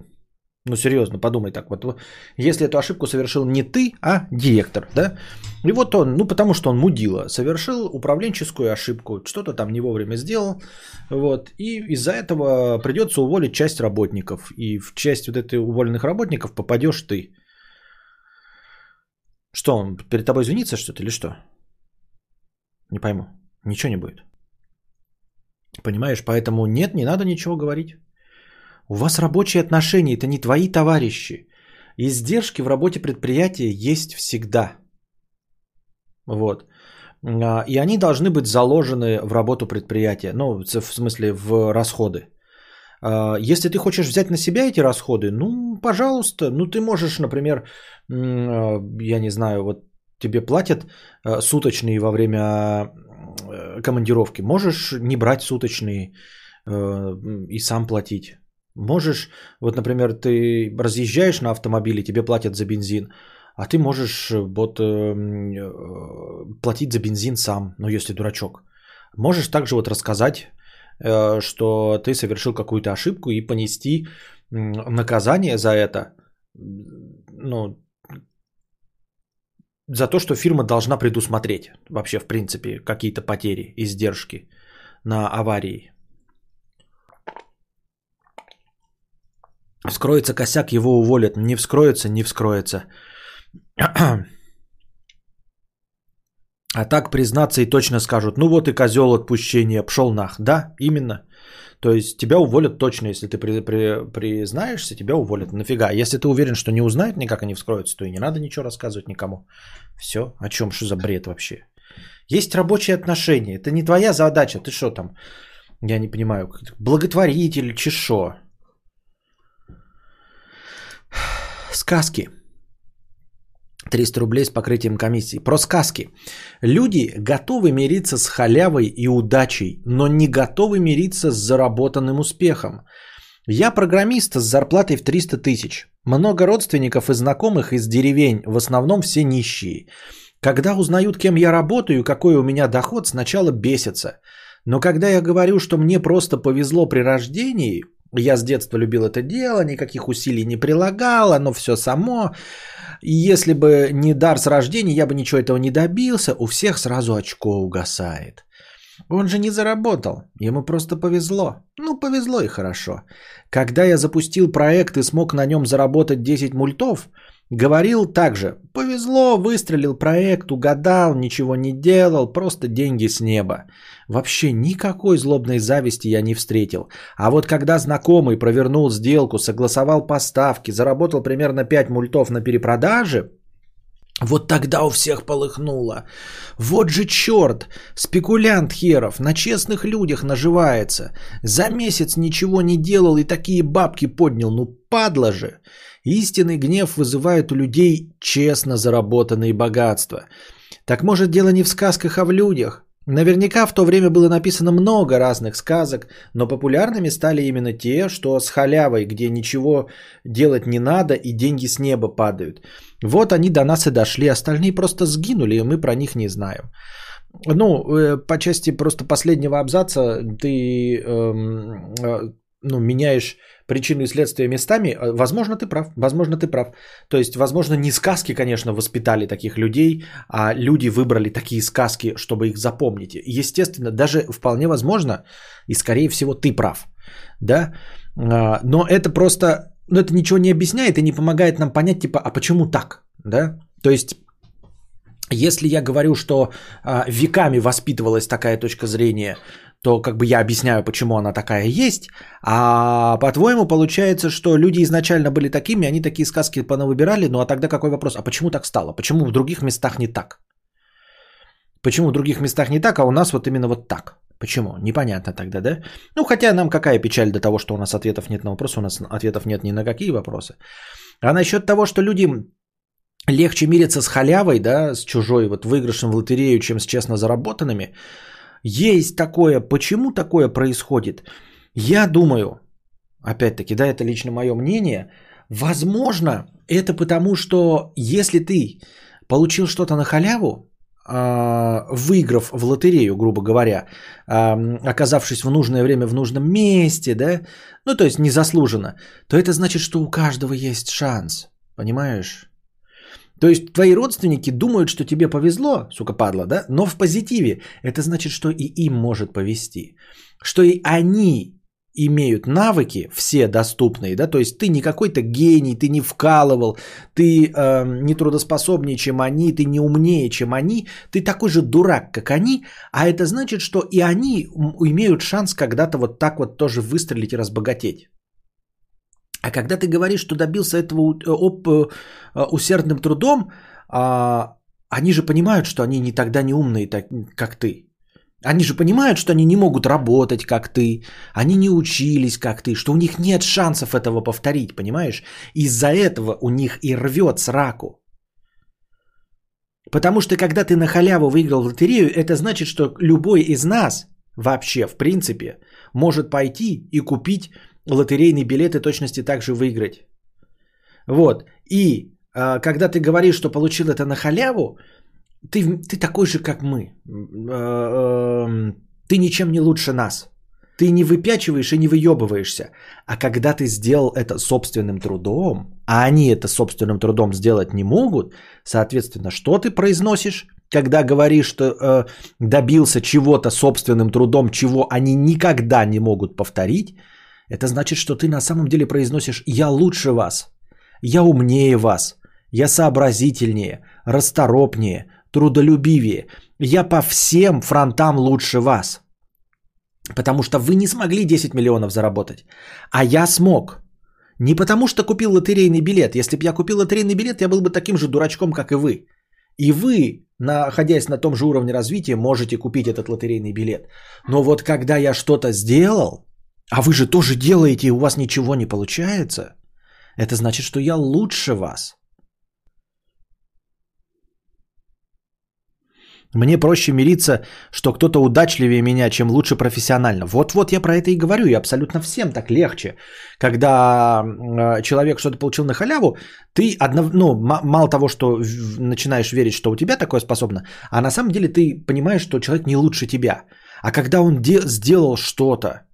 Speaker 1: Ну, серьезно, подумай так. Вот, если эту ошибку совершил не ты, а директор, да? И вот он, ну, потому что он мудила, совершил управленческую ошибку, что-то там не вовремя сделал, вот, и из-за этого придется уволить часть работников. И в часть вот этой уволенных работников попадешь ты. Что, он перед тобой извинится что-то или что? Не пойму. Ничего не будет. Понимаешь, поэтому нет, не надо ничего говорить. У вас рабочие отношения, это не твои товарищи. Издержки в работе предприятия есть всегда. Вот. А, И они должны быть заложены в работу предприятия. Ну, в смысле, в расходы. А, Если ты хочешь взять на себя эти расходы, ну, пожалуйста. Ну, ты можешь, например, а, я не знаю, вот тебе платят суточные во время э, командировки. Можешь не брать суточные э, и сам платить. Можешь, вот, например, ты разъезжаешь на автомобиле, тебе платят за бензин, а ты можешь вот э, э, платить за бензин сам, ну если дурачок. Можешь также вот рассказать, э, что ты совершил какую-то ошибку и понести наказание за это, ну, за то, что фирма должна предусмотреть вообще, в принципе, какие-то потери, издержки на аварии. Вскроется косяк, его уволят. Не вскроется, не вскроется. А так признаться и точно скажут, ну вот и козел отпущения, пшел нах. Да, именно. То есть тебя уволят точно, если ты при, при, признаешься, тебя уволят. Нафига? Если ты уверен, что не узнают никак они вскроются, то и не надо ничего рассказывать никому. Все, о чем, что за бред вообще? Есть рабочие отношения, это не твоя задача. Ты что там, я не понимаю, благотворитель, чешо. Сказки. 300 рублей с покрытием комиссии. Про сказки. Люди готовы мириться с халявой и удачей, но не готовы мириться с заработанным успехом. Я программист с зарплатой в 300 тысяч. Много родственников и знакомых из деревень, в основном все нищие. Когда узнают, кем я работаю и какой у меня доход, сначала бесятся. Но когда я говорю, что мне просто повезло при рождении, я с детства любил это дело, никаких усилий не прилагал, оно все само. И если бы не дар с рождения, я бы ничего этого не добился, у всех сразу очко угасает. Он же не заработал, ему просто повезло. Ну, повезло и хорошо. Когда я запустил проект и смог на нем заработать 10 мультов, говорил также, повезло, выстрелил проект, угадал, ничего не делал, просто деньги с неба. Вообще никакой злобной зависти я не встретил. А вот когда знакомый провернул сделку, согласовал поставки, заработал примерно 5 мультов на перепродаже, вот тогда у всех полыхнуло. Вот же черт, спекулянт херов, на честных людях наживается. За месяц ничего не делал и такие бабки поднял, ну падла же. Истинный гнев вызывает у людей честно заработанные богатства. Так может дело не в сказках, а в людях. Наверняка в то время было написано много разных сказок, но популярными стали именно те, что с халявой, где ничего делать не надо и деньги с неба падают. Вот они до нас и дошли, остальные просто сгинули, и мы про них не знаем. Ну, э, по части просто последнего абзаца ты эм, э, ну, меняешь причину и следствие местами, э, возможно, ты прав. Возможно, ты прав. То есть, возможно, не сказки, конечно, воспитали таких людей, а люди выбрали такие сказки, чтобы их запомнить. Естественно, даже вполне возможно, и скорее всего, ты прав. Да? А, но это просто, ну, это ничего не объясняет и не помогает нам понять, типа, а почему так? Да? То есть, если я говорю, что а, веками воспитывалась такая точка зрения, то как бы я объясняю, почему она такая есть. А по-твоему, получается, что люди изначально были такими, они такие сказки понавыбирали, ну а тогда какой вопрос? А почему так стало? Почему в других местах не так? Почему в других местах не так, а у нас вот именно вот так? Почему? Непонятно тогда, да? Ну, хотя нам какая печаль до того, что у нас ответов нет на вопросы, у нас ответов нет ни на какие вопросы. А насчет того, что люди легче мирятся с халявой, да, с чужой вот выигрышем в лотерею, чем с честно заработанными – есть такое. Почему такое происходит? Я думаю, опять-таки, да, это лично мое мнение, возможно, это потому, что если ты получил что-то на халяву, а, выиграв в лотерею, грубо говоря, а, оказавшись в нужное время в нужном месте, да, ну то есть незаслуженно, то это значит, что у каждого есть шанс, понимаешь? То есть твои родственники думают, что тебе повезло, сука падла, да? Но в позитиве. Это значит, что и им может повезти. Что и они имеют навыки, все доступные, да, то есть ты не какой-то гений, ты не вкалывал, ты э, не трудоспособнее, чем они, ты не умнее, чем они, ты такой же дурак, как они, а это значит, что и они имеют шанс когда-то вот так вот тоже выстрелить и разбогатеть. А когда ты говоришь, что добился этого э, об, э, усердным трудом, а, они же понимают, что они не тогда не умные, как ты. Они же понимают, что они не могут работать, как ты, они не учились, как ты, что у них нет шансов этого повторить, понимаешь? Из-за этого у них и рвет сраку. Потому что когда ты на халяву выиграл лотерею, это значит, что любой из нас вообще, в принципе, может пойти и купить лотерейный билет и точности также выиграть. Вот. И э, когда ты говоришь, что получил это на халяву, ты, ты такой же, как мы. Э, э, ты ничем не лучше нас. Ты не выпячиваешь и не выебываешься. А когда ты сделал это собственным трудом, а они это собственным трудом сделать не могут, соответственно, что ты произносишь? когда говоришь, что э, добился чего-то собственным трудом, чего они никогда не могут повторить, это значит, что ты на самом деле произносишь «я лучше вас», «я умнее вас», «я сообразительнее», «расторопнее», «трудолюбивее», «я по всем фронтам лучше вас». Потому что вы не смогли 10 миллионов заработать, а я смог. Не потому что купил лотерейный билет. Если бы я купил лотерейный билет, я был бы таким же дурачком, как и вы. И вы, находясь на том же уровне развития, можете купить этот лотерейный билет. Но вот когда я что-то сделал, а вы же тоже делаете, и у вас ничего не получается. Это значит, что я лучше вас. Мне проще мириться, что кто-то удачливее меня, чем лучше профессионально. Вот-вот я про это и говорю, и абсолютно всем так легче. Когда э, человек что-то получил на халяву, ты однов... ну, мало того, что начинаешь верить, что у тебя такое способно, а на самом деле ты понимаешь, что человек не лучше тебя. А когда он де- сделал что-то,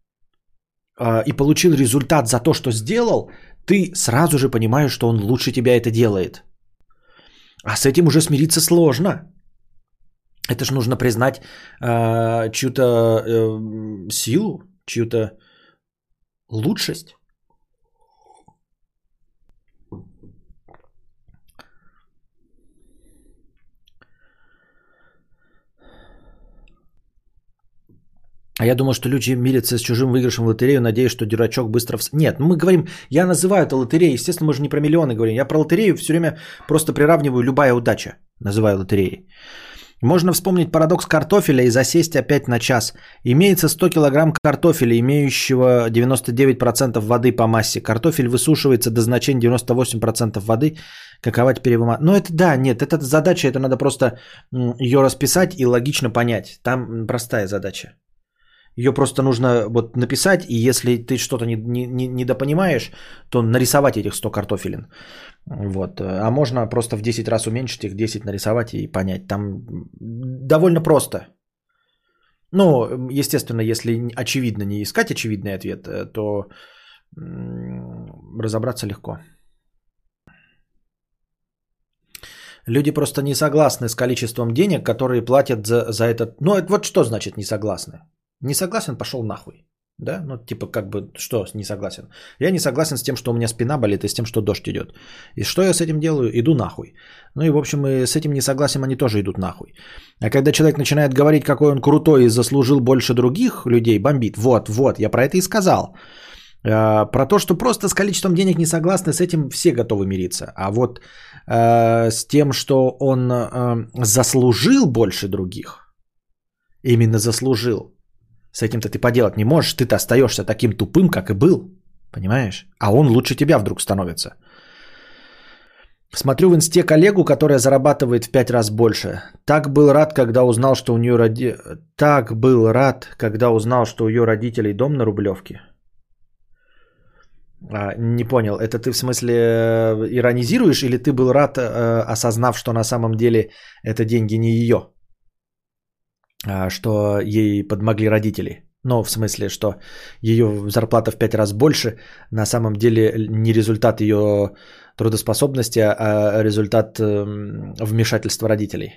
Speaker 1: а, и получил результат за то, что сделал, ты сразу же понимаешь, что он лучше тебя это делает. А с этим уже смириться сложно. Это же нужно признать э, чью-то э, силу, чью-то лучшесть. А я думал, что люди мирятся с чужим выигрышем в лотерею, надеясь, что дурачок быстро... Вс... Нет, мы говорим, я называю это лотереей, естественно, мы же не про миллионы говорим. Я про лотерею все время просто приравниваю любая удача, называю лотереей. Можно вспомнить парадокс картофеля и засесть опять на час. Имеется 100 кг картофеля, имеющего 99% воды по массе. Картофель высушивается до значения 98% воды. Какова теперь его Ну это да, нет, это задача, это надо просто ее расписать и логично понять. Там простая задача. Ее просто нужно вот написать, и если ты что-то не, не, не недопонимаешь, то нарисовать этих 100 картофелин. Вот. А можно просто в 10 раз уменьшить их, 10 нарисовать и понять. Там довольно просто. Ну, естественно, если очевидно не искать очевидный ответ, э, то разобраться легко. Люди просто не согласны с количеством денег, которые платят за, за этот... Ну, это вот что значит не согласны? Не согласен, пошел нахуй. Да, ну типа как бы что не согласен? Я не согласен с тем, что у меня спина болит и с тем, что дождь идет. И что я с этим делаю? Иду нахуй. Ну и в общем и с этим не согласен, они тоже идут нахуй. А когда человек начинает говорить, какой он крутой и заслужил больше других людей, бомбит. Вот, вот, я про это и сказал. А, про то, что просто с количеством денег не согласны, с этим все готовы мириться. А вот э, с тем, что он э, заслужил больше других, именно заслужил, с этим-то ты поделать не можешь. Ты-то остаешься таким тупым, как и был. Понимаешь? А он лучше тебя вдруг становится. Смотрю в инсте коллегу, которая зарабатывает в пять раз больше. Так был рад, когда узнал, что у нее роди... Так был рад, когда узнал, что у ее родителей дом на Рублевке. А, не понял, это ты в смысле э, иронизируешь или ты был рад, э, осознав, что на самом деле это деньги не ее? А, что ей подмогли родители. Ну, в смысле, что ее зарплата в пять раз больше, на самом деле не результат ее трудоспособности, а результат эм, вмешательства родителей.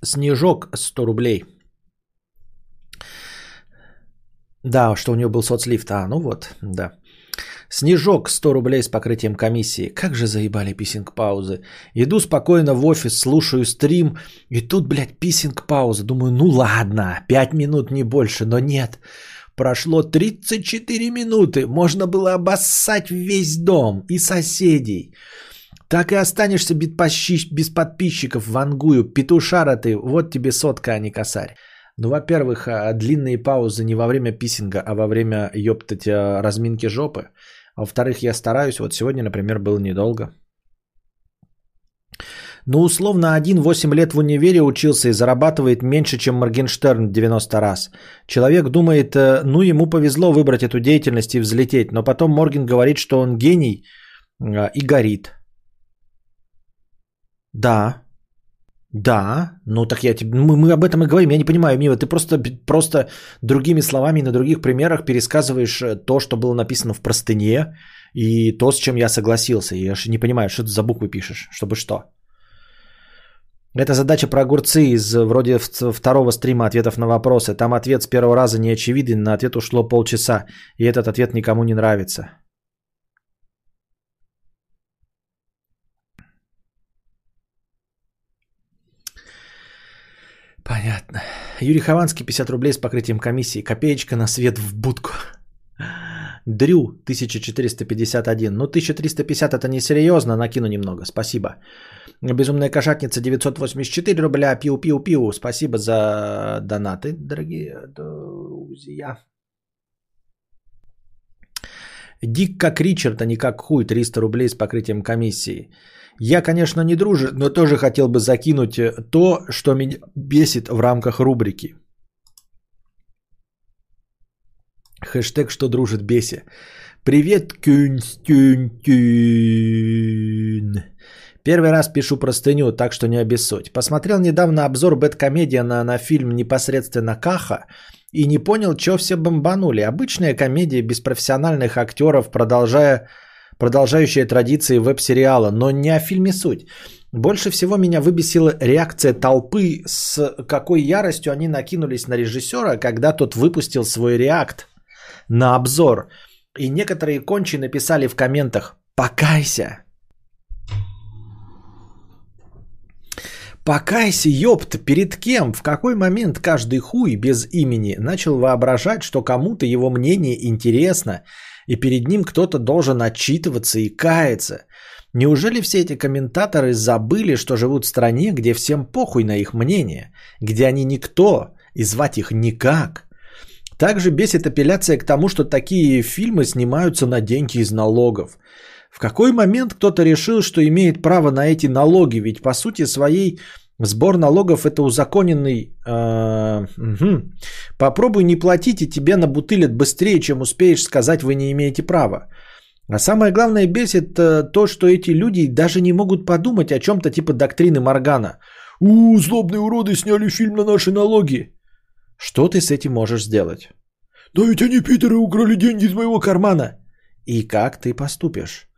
Speaker 1: Снежок 100 рублей – да, что у нее был соцлифт. А, ну вот, да. Снежок 100 рублей с покрытием комиссии. Как же заебали писинг-паузы. Иду спокойно в офис, слушаю стрим, и тут, блядь, писинг-пауза. Думаю, ну ладно, 5 минут не больше, но нет. Прошло 34 минуты, можно было обоссать весь дом и соседей. Так и останешься без подписчиков, вангую, петушара ты, вот тебе сотка, а не косарь. Ну, во-первых, а, длинные паузы не во время писинга, а во время, ёптать, а, разминки жопы. А во-вторых, я стараюсь. Вот сегодня, например, было недолго. Ну, условно, один 8 лет в универе учился и зарабатывает меньше, чем Моргенштерн 90 раз. Человек думает, э, ну, ему повезло выбрать эту деятельность и взлететь, но потом Морген говорит, что он гений и горит. Да, да, ну так я тебе, мы, мы об этом и говорим, я не понимаю, Мила, ты просто, просто другими словами на других примерах пересказываешь э, то, что было написано в простыне, и то, с чем я согласился. Я же не понимаю, что ты за буквы пишешь, чтобы что. Это задача про огурцы из вроде второго стрима ответов на вопросы. Там ответ с первого раза не очевиден, на ответ ушло полчаса, и этот ответ никому не нравится. Понятно. Юрий Хованский, 50 рублей с покрытием комиссии. Копеечка на свет в будку. Дрю, 1451. Ну, 1350 это несерьезно, накину немного. Спасибо. Безумная кошатница, 984 рубля. Пиу-пиу-пиу. Спасибо за донаты, дорогие друзья. Дик как Ричард, а не как хуй. 300 рублей с покрытием комиссии. Я, конечно, не дружу, но тоже хотел бы закинуть э, то, что меня бесит в рамках рубрики. Хэштег «Что дружит беси». Привет, Кюнстюнтюн. Первый раз пишу простыню, так что не обессудь. Посмотрел недавно обзор Бэткомедия на, на фильм непосредственно Каха и не понял, что все бомбанули. Обычная комедия без профессиональных актеров, продолжая, продолжающая традиции веб-сериала, но не о фильме суть. Больше всего меня выбесила реакция толпы, с какой яростью они накинулись на режиссера, когда тот выпустил свой реакт на обзор. И некоторые кончи написали в комментах «Покайся!» Покайся, ёпта, перед кем? В какой момент каждый хуй без имени начал воображать, что кому-то его мнение интересно, и перед ним кто-то должен отчитываться и каяться? Неужели все эти комментаторы забыли, что живут в стране, где всем похуй на их мнение, где они никто и звать их никак? Также бесит апелляция к тому, что такие фильмы снимаются на деньги из налогов. В какой момент кто-то решил, что имеет право на эти налоги? Ведь по сути своей сбор налогов это узаконенный... Угу. Попробуй не платить, и тебе набутылят быстрее, чем успеешь сказать, вы не имеете права. А самое главное бесит э, то, что эти люди даже не могут подумать о чем-то типа доктрины Моргана. «У, злобные уроды сняли фильм на наши налоги!» Что ты с этим можешь сделать? «Да ведь они, пидоры, украли деньги из моего кармана!» И как ты поступишь?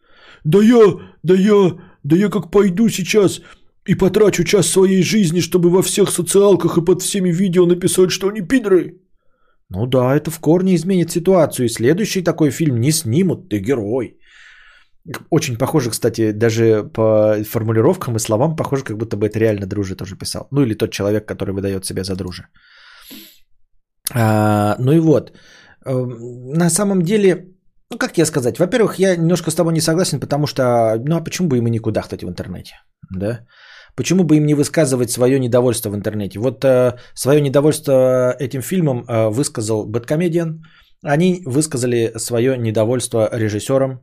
Speaker 1: Да я, да я, да я как пойду сейчас и потрачу час своей жизни, чтобы во всех социалках и под всеми видео написать, что они пидоры. Ну да, это в корне изменит ситуацию, и следующий такой фильм не снимут, ты герой. Очень похоже, кстати, даже по формулировкам и словам, похоже, как будто бы это реально Друже тоже писал. Ну или тот человек, который выдает себя за Друже. А, ну и вот. Эм, на самом деле, ну, как тебе сказать? Во-первых, я немножко с тобой не согласен, потому что, ну, а почему бы и не кудахтать в интернете, да? Почему бы им не высказывать свое недовольство в интернете? Вот э, свое недовольство этим фильмом э, высказал Бэткомедиан. Они высказали свое недовольство режиссером.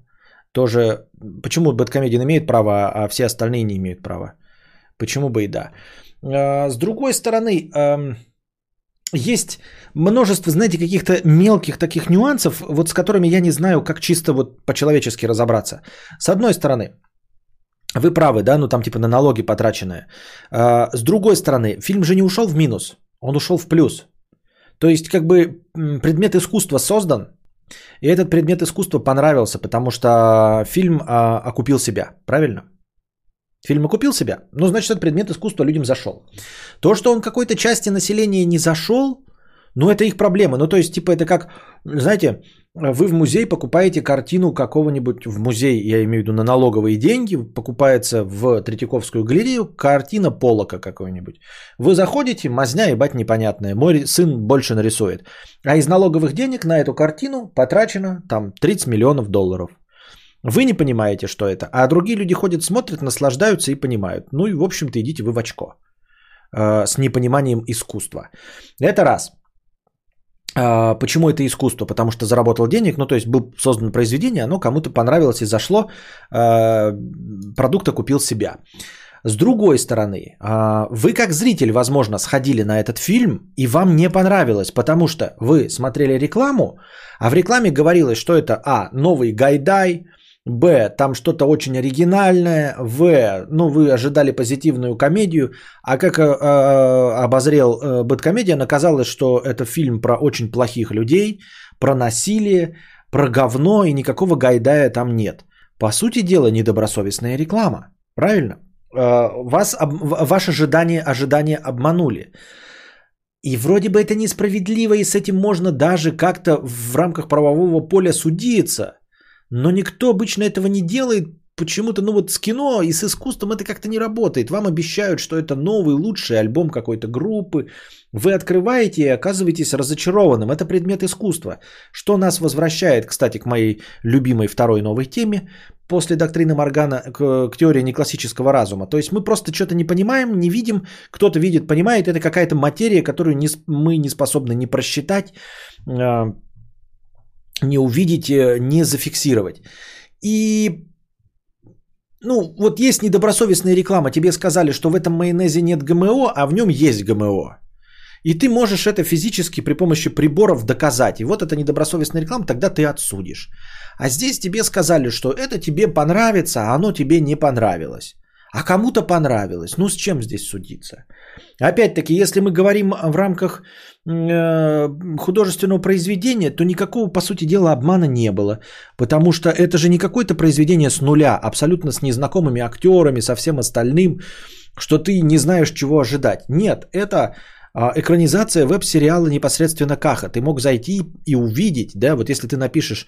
Speaker 1: Тоже, почему Бэткомедиан имеет право, а все остальные не имеют права? Почему бы и да? Э, с другой стороны, э, есть множество, знаете, каких-то мелких таких нюансов, вот с которыми я не знаю, как чисто вот по-человечески разобраться. С одной стороны, вы правы, да, ну там типа на налоги потраченные. А, с другой стороны, фильм же не ушел в минус, он ушел в плюс. То есть как бы предмет искусства создан, и этот предмет искусства понравился, потому что фильм а, окупил себя, правильно? Фильм окупил себя, ну, значит, этот предмет искусства людям зашел. То, что он какой-то части населения не зашел, ну, это их проблема. Ну, то есть, типа, это как, знаете, вы в музей покупаете картину какого-нибудь, в музей, я имею в виду на налоговые деньги, покупается в Третьяковскую галерею картина Полока какой-нибудь. Вы заходите, мазня, ебать, непонятная. Мой сын больше нарисует. А из налоговых денег на эту картину потрачено там 30 миллионов долларов. Вы не понимаете, что это, а другие люди ходят, смотрят, наслаждаются и понимают. Ну и, в общем-то, идите вы в очко э, с непониманием искусства. Это раз. Э, почему это искусство? Потому что заработал денег, ну то есть был создано произведение, оно кому-то понравилось и зашло, э, продукт окупил себя. С другой стороны, э, вы как зритель, возможно, сходили на этот фильм и вам не понравилось, потому что вы смотрели рекламу, а в рекламе говорилось, что это а, новый гайдай, Б, там что-то очень оригинальное. В, ну вы ожидали позитивную комедию. А как э, э обозрел э, Бэткомедия, оказалось, что это фильм про очень плохих людей, про насилие, про говно и никакого гайдая там нет. По сути дела, недобросовестная реклама. Правильно? Э, вас, об, ваши ожидания, ожидания обманули. И вроде бы это несправедливо, и с этим можно даже как-то в рамках правового поля судиться – но никто обычно этого не делает. Почему-то, ну вот с кино и с искусством это как-то не работает. Вам обещают, что это новый, лучший альбом какой-то группы. Вы открываете и оказываетесь разочарованным. Это предмет искусства. Что нас возвращает, кстати, к моей любимой второй новой теме после доктрины Моргана к, к теории неклассического разума. То есть мы просто что-то не понимаем, не видим, кто-то видит, понимает. Это какая-то материя, которую не, мы не способны не просчитать, а, не увидеть, э, не зафиксировать. И ну, вот есть недобросовестная реклама. Тебе сказали, что в этом майонезе нет ГМО, а в нем есть ГМО. И ты можешь это физически при помощи приборов доказать. И вот это недобросовестная реклама, тогда ты отсудишь. А здесь тебе сказали, что это тебе понравится, а оно тебе не понравилось. А кому-то понравилось. Ну, с чем здесь судиться? Опять-таки, если мы говорим в рамках э, художественного произведения, то никакого, по сути дела, обмана не было. Потому что это же не какое-то произведение с нуля, абсолютно с незнакомыми актерами, со всем остальным, что ты не знаешь, чего ожидать. Нет, это а, экранизация веб-сериала непосредственно Каха. Ты мог зайти и увидеть, да, вот если ты напишешь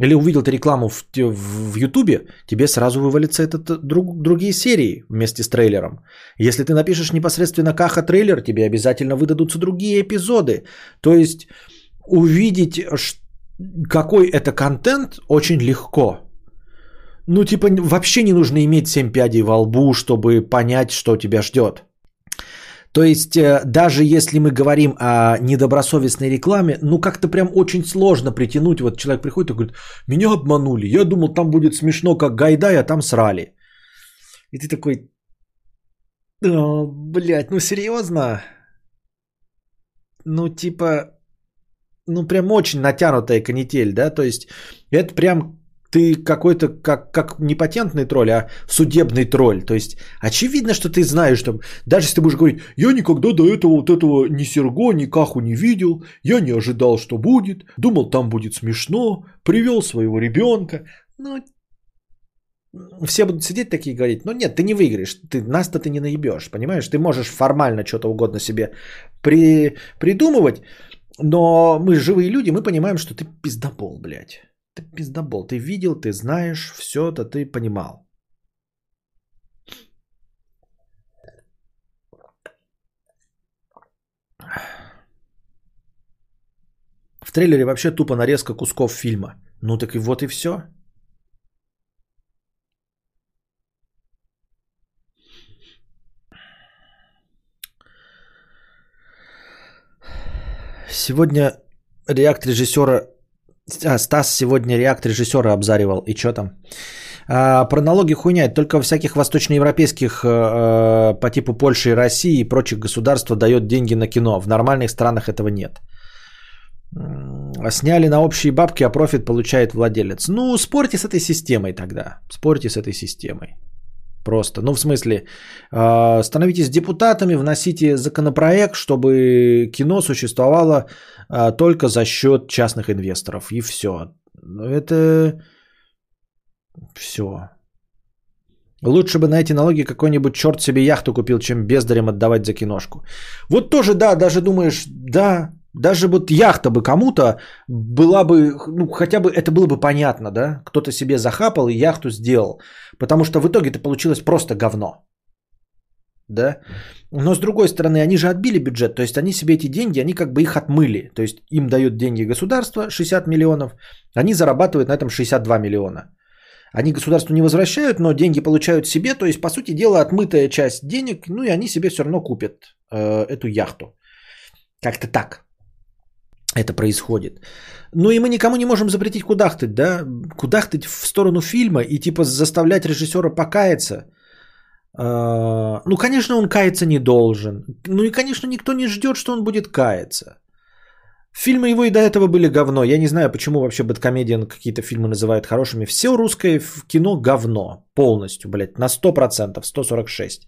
Speaker 1: или увидел ты рекламу в, в, Ютубе, тебе сразу вывалится этот друг, другие серии вместе с трейлером. Если ты напишешь непосредственно Каха трейлер, тебе обязательно выдадутся другие эпизоды. То есть увидеть, какой это контент, очень легко. Ну, типа, вообще не нужно иметь 7 пядей во лбу, чтобы понять, что тебя ждет. То есть э, даже если мы говорим о недобросовестной рекламе, ну как-то прям очень сложно притянуть. Вот человек приходит и говорит, меня обманули, я думал там будет смешно, как Гайдай, а там срали. И ты такой, о, блядь, ну серьезно? Ну типа, ну прям очень натянутая канитель, да, то есть это прям ты какой-то как, как не патентный тролль, а судебный тролль. То есть очевидно, что ты знаешь, что даже если ты будешь говорить, я никогда до этого вот этого ни Серго, ни Каху не видел, я не ожидал, что будет, думал, там будет смешно, привел своего ребенка. Ну, все будут сидеть такие и говорить, ну нет, ты не выиграешь, ты, нас-то ты не наебешь, понимаешь? Ты можешь формально что-то угодно себе при, придумывать, но мы живые люди, мы понимаем, что ты пиздобол, блядь. Ты пиздобол. Ты видел, ты знаешь, все это ты понимал. В трейлере вообще тупо нарезка кусков фильма. Ну так и вот и все. Сегодня реакт режиссера а, Стас сегодня реакт режиссера обзаривал. И что там? А, про налоги хуйня. Только всяких восточноевропейских а, по типу Польши и России и прочих государств дает деньги на кино. В нормальных странах этого нет. Сняли на общие бабки, а профит получает владелец. Ну, спорьте с этой системой тогда. Спорьте с этой системой. Просто. Ну, в смысле, становитесь депутатами, вносите законопроект, чтобы кино существовало а, только за счет частных инвесторов. И все. Это все. Лучше бы на эти налоги какой-нибудь черт себе яхту купил, чем бездарем отдавать за киношку. Вот тоже, да, даже думаешь, да, даже вот яхта бы кому-то была бы, ну, хотя бы это было бы понятно, да, кто-то себе захапал и яхту сделал, потому что в итоге это получилось просто говно да. Но с другой стороны, они же отбили бюджет, то есть они себе эти деньги, они как бы их отмыли. То есть им дают деньги государство 60 миллионов, они зарабатывают на этом 62 миллиона. Они государству не возвращают, но деньги получают себе, то есть по сути дела отмытая часть денег, ну и они себе все равно купят э, эту яхту. Как-то так это происходит. Ну и мы никому не можем запретить кудахтать, да, кудахтать в сторону фильма и типа заставлять режиссера покаяться – а, ну, конечно, он каяться не должен. Ну и, конечно, никто не ждет, что он будет каяться. Фильмы его и до этого были говно. Я не знаю, почему вообще Бэткомедиан какие-то фильмы называют хорошими. Все русское кино говно. Полностью, блядь, на 100%, 146.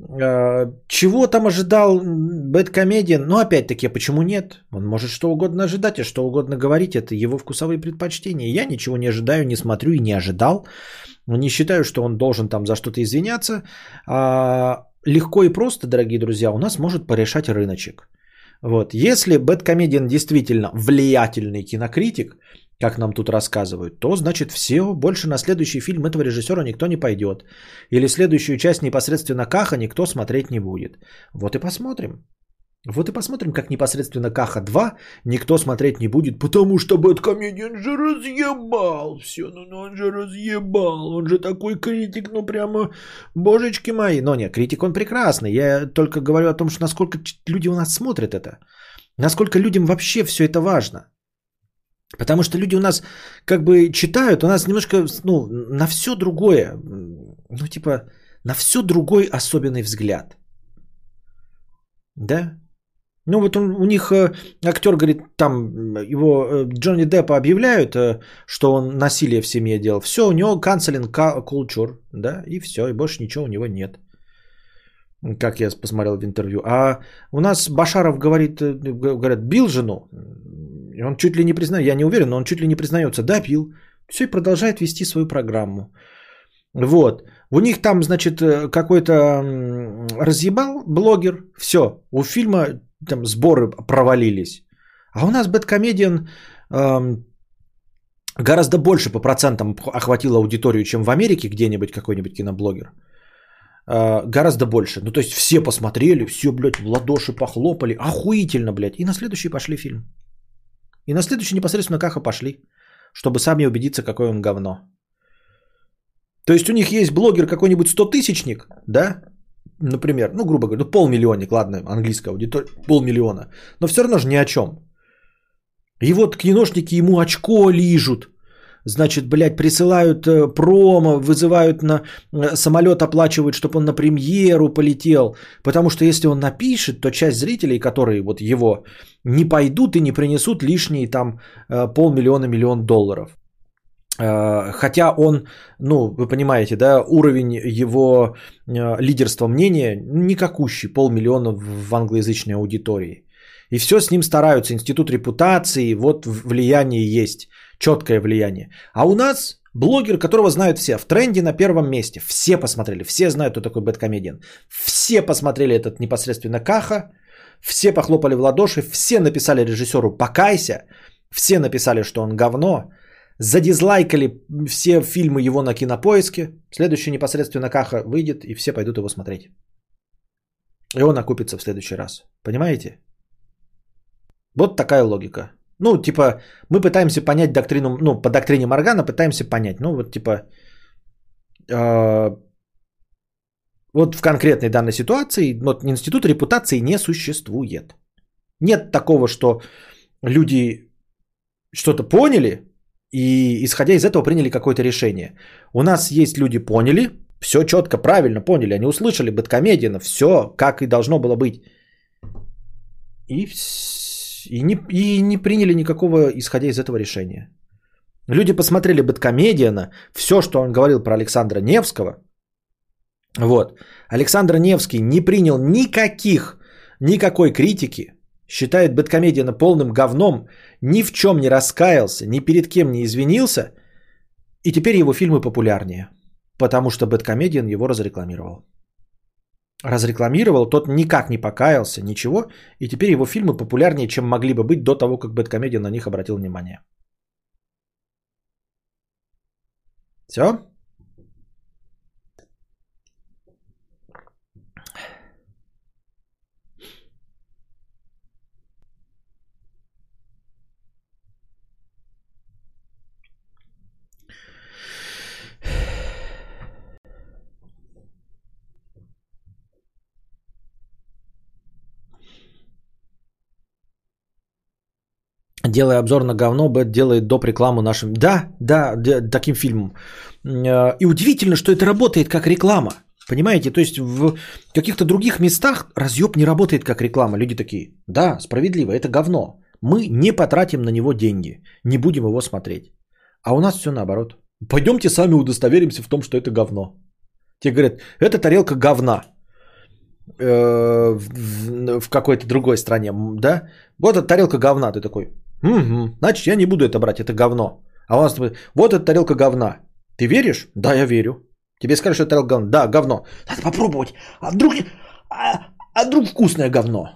Speaker 1: А, чего там ожидал Бэткомедиан? Ну, опять-таки, почему нет? Он может что угодно ожидать, а что угодно говорить. Это его вкусовые предпочтения. Я ничего не ожидаю, не смотрю и не ожидал. Не считаю, что он должен там за что-то извиняться. А, легко и просто, дорогие друзья, у нас может порешать рыночек. Вот. Если Бэткомедиан действительно влиятельный кинокритик, как нам тут рассказывают, то значит все, больше на следующий фильм этого режиссера никто не пойдет. Или следующую часть непосредственно Каха никто смотреть не будет. Вот и посмотрим. Вот и посмотрим, как непосредственно Каха 2 никто смотреть не будет, потому что Бэткомедиан же разъебал все, ну, ну он же разъебал, он же такой критик, ну прямо, божечки мои. Но нет, критик он прекрасный, я только говорю о том, что насколько люди у нас смотрят это, насколько людям вообще все это важно. Потому что люди у нас как бы читают, у нас немножко, ну, на все другое, ну типа, на все другой особенный взгляд. Да? Ну вот он, у них э, актер говорит, там его э, Джонни Деппа объявляют, э, что он насилие в семье делал. Все, у него канцелинг культур, да, и все, и больше ничего у него нет. Как я посмотрел в интервью. А у нас Башаров говорит, говорят, бил жену. И он чуть ли не признает, я не уверен, но он чуть ли не признается, да, бил. Все, и продолжает вести свою программу. Вот. У них там, значит, э, какой-то разъебал блогер. Все. У фильма там сборы провалились. А у нас Бэткомедиан эм, гораздо больше по процентам охватил аудиторию, чем в Америке где-нибудь какой-нибудь киноблогер. Э, гораздо больше. Ну, то есть все посмотрели, все, блядь, в ладоши похлопали. Охуительно, блядь. И на следующий пошли фильм. И на следующий непосредственно Каха пошли, чтобы сами убедиться, какое он говно. То есть у них есть блогер какой-нибудь 100-тысячник, да, например, ну, грубо говоря, ну, полмиллионник, ладно, английская аудитория, полмиллиона, но все равно же ни о чем. И вот киношники ему очко лижут, значит, блядь, присылают э, промо, вызывают на э, самолет, оплачивают, чтобы он на премьеру полетел, потому что если он напишет, то часть зрителей, которые вот его не пойдут и не принесут лишние там э, полмиллиона, миллион долларов. Хотя он, ну, вы понимаете, да, уровень его лидерства мнения никакущий, полмиллиона в англоязычной аудитории. И все с ним стараются, институт репутации, вот влияние есть, четкое влияние. А у нас блогер, которого знают все, в тренде на первом месте, все посмотрели, все знают, кто такой Бэткомедиан. Все посмотрели этот непосредственно Каха, все похлопали в ладоши, все написали режиссеру «покайся», все написали, что он говно, задизлайкали все фильмы его на кинопоиске, следующий непосредственно Каха выйдет, и все пойдут его смотреть. И он окупится в следующий раз. Понимаете? Вот такая логика. Ну, типа, мы пытаемся понять доктрину, ну, по доктрине Моргана пытаемся понять. Ну, вот, типа, э, вот в конкретной данной ситуации вот институт репутации не существует. Нет такого, что люди что-то поняли и, исходя из этого, приняли какое-то решение. У нас есть люди поняли, все четко, правильно поняли, они услышали Бэткомедиана, все как и должно было быть. И, вс- и, не, и не приняли никакого, исходя из этого решения. Люди посмотрели Бэткомедиана, все, что он говорил про Александра Невского. Вот. Александр Невский не принял никаких, никакой критики, считает Бэткомедиана полным говном, ни в чем не раскаялся, ни перед кем не извинился, и теперь его фильмы популярнее, потому что Бэткомедиан его разрекламировал. Разрекламировал, тот никак не покаялся, ничего, и теперь его фильмы популярнее, чем могли бы быть до того, как Бэткомедиан на них обратил внимание. Все? Делая обзор на говно, Бэт делает доп. рекламу нашим. Да, да, таким фильмом. Э, И удивительно, что это работает как реклама. Понимаете, то есть в каких-то других местах разъеб не работает как реклама. Люди такие, да, справедливо, это говно. Мы не потратим на него деньги, не будем его смотреть. А у нас все наоборот. Пойдемте сами удостоверимся в том, что это говно. Те говорят, это тарелка говна э, в, какой-то другой стране, да? Вот эта тарелка говна, ты такой, угу, значит, я не буду это брать, это говно. А у нас, вот эта тарелка говна. Ты веришь? Да, я верю. Тебе скажут, что это тарелка говна. Да, говно. Надо попробовать. А вдруг, а, а вдруг вкусное говно?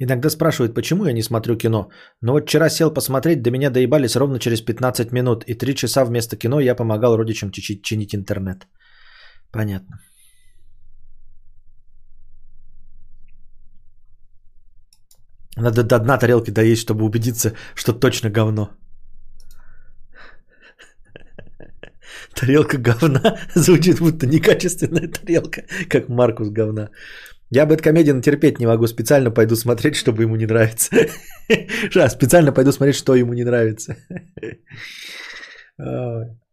Speaker 1: Иногда спрашивают, почему я не смотрю кино. Но вот вчера сел посмотреть, до меня доебались ровно через 15 минут. И 3 часа вместо кино я помогал родичам чичи- чинить интернет. Понятно. Надо до дна тарелки доесть, чтобы убедиться, что точно говно. Тарелка говна звучит будто некачественная тарелка, как Маркус говна. Я Бэткомедиан терпеть не могу, специально пойду смотреть, чтобы ему не нравится. Специально пойду смотреть, что ему не нравится.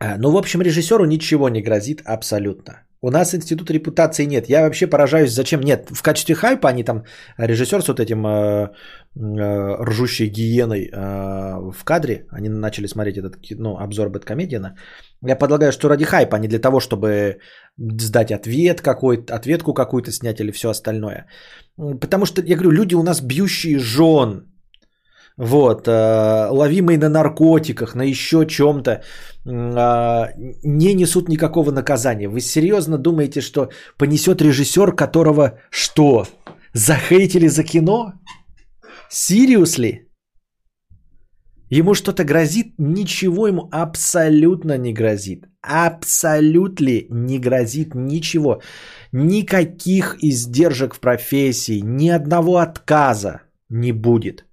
Speaker 1: А, Ну, в общем, режиссеру ничего не грозит абсолютно. У нас институт репутации нет. Я вообще поражаюсь, зачем нет. В качестве хайпа они там, режиссер с вот этим э, э, ржущей гиеной э, в кадре, они начали смотреть этот ну, обзор Бэткомедиана. Я предлагаю, что ради хайпа, а не для того, чтобы сдать ответ какой-то, ответку какую-то снять или все остальное. Потому что, я говорю, люди у нас бьющие жен, вот, э, ловимые на наркотиках, на еще чем-то, а, не несут никакого наказания. Вы серьезно думаете, что понесет режиссер, которого что? Захейтили за кино? Seriously? Ему что-то грозит? Ничего ему абсолютно не грозит. Абсолютно не грозит ничего. Никаких издержек в профессии, ни одного отказа не будет.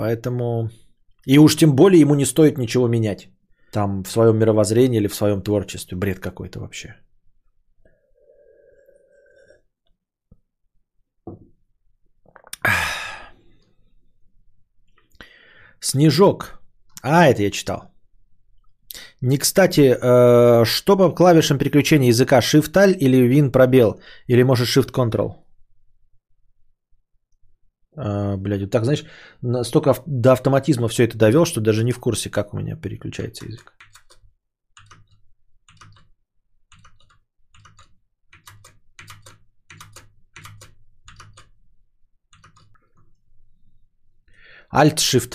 Speaker 1: Поэтому... И уж тем более ему не стоит ничего менять. Там в своем мировоззрении или в своем творчестве. Бред какой-то вообще. Снежок. А, это я читал. Не кстати, э, что по клавишам переключения языка? Shift-Alt или Win пробел? Или может Shift-Control? А, блядь, вот так, знаешь, настолько до автоматизма все это довел, что даже не в курсе, как у меня переключается язык. Alt-Shift.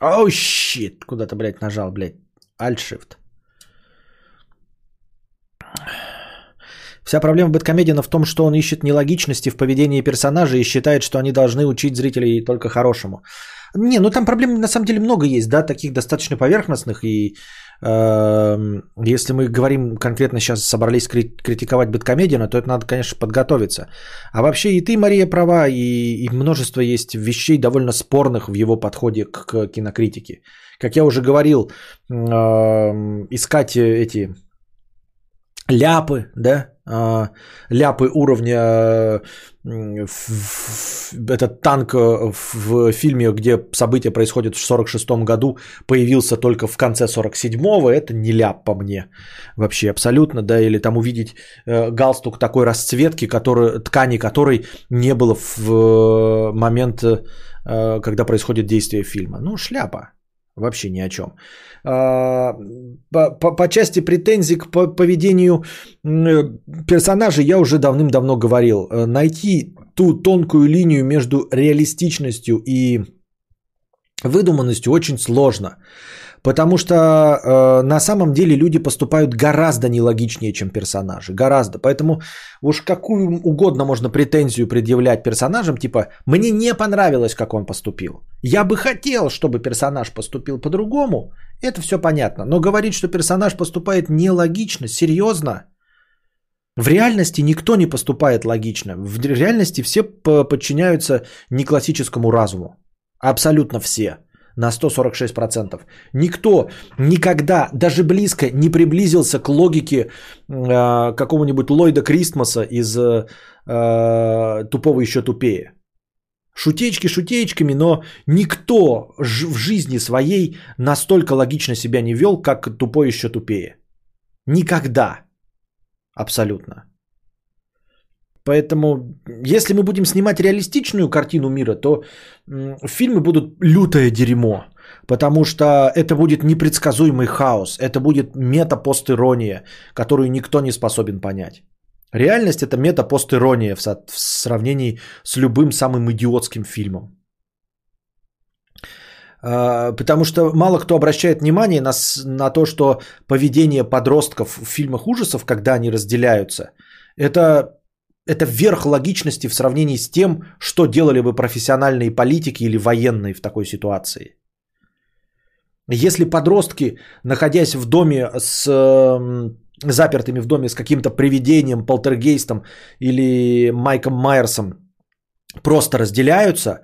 Speaker 1: Оу, щит. Куда-то, блядь, нажал, блядь. Alt-Shift. Вся проблема Бэткомедиана в том, что он ищет нелогичности в поведении персонажей и считает, что они должны учить зрителей только хорошему. Не, ну там проблем на самом деле много есть, да, таких достаточно поверхностных. И эм, если мы говорим конкретно сейчас собрались кри- критиковать Бэткомедиана, то это надо, конечно, подготовиться. А вообще и ты, Мария, права, и, и множество есть вещей довольно спорных в его подходе к, к кинокритике. Как я уже говорил, эм, искать эти ляпы, да, а, ляпы уровня этот танк э, в, фильме, где события происходят в 46 году, появился только в конце 47-го, это не ляп по мне вообще абсолютно, да, или там увидеть э, галстук такой расцветки, который, ткани которой не было в э, момент, когда происходит действие фильма. Ну, шляпа. Вообще ни о чем. А, По, по- по части претензий к по- поведению м, персонажей я уже давным-давно говорил. Э, Найти ту тонкую линию между реалистичностью и выдуманностью очень сложно. Потому что э, на самом деле люди поступают гораздо нелогичнее, чем персонажи. Гораздо. Поэтому уж какую угодно можно претензию предъявлять персонажам, типа «мне не понравилось, как он поступил». Я бы хотел, чтобы персонаж поступил по-другому. Это все понятно. Но говорить, что персонаж поступает нелогично, серьезно, в реальности никто не поступает логично. В реальности все подчиняются не классическому разуму. Абсолютно все. На 146%. Никто никогда, даже близко не приблизился к логике э, какого-нибудь Ллойда Кристмаса из э, «Тупого еще тупее». Шутечки шутеечками, но никто в жизни своей настолько логично себя не вел, как тупой еще тупее. Никогда. Абсолютно. Поэтому, если мы будем снимать реалистичную картину мира, то фильмы будут лютое дерьмо. Потому что это будет непредсказуемый хаос. Это будет мета-постирония, которую никто не способен понять. Реальность это мета-постирония в, со- в сравнении с любым самым идиотским фильмом. А, Потому что мало кто обращает внимание на, на то, что поведение подростков в фильмах ужасов, когда они разделяются, это, это верх логичности в сравнении с тем, что делали бы профессиональные политики или военные в такой ситуации. Если подростки, находясь в доме с эм, запертыми в доме с каким-то привидением, полтергейстом или Майком Майерсом, просто разделяются,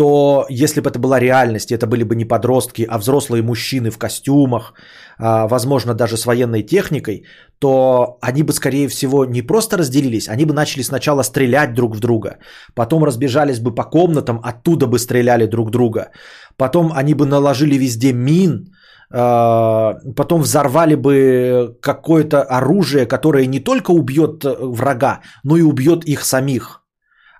Speaker 1: то если бы это была реальность, это были бы не подростки, а взрослые мужчины в костюмах, а, возможно, даже с военной техникой, то они бы, скорее всего, не просто разделились, они бы начали сначала стрелять друг в друга, потом разбежались бы по комнатам, оттуда бы стреляли друг друга, потом они бы наложили везде мин, а, потом взорвали бы какое-то оружие, которое не только убьет э, врага, но и убьет их самих.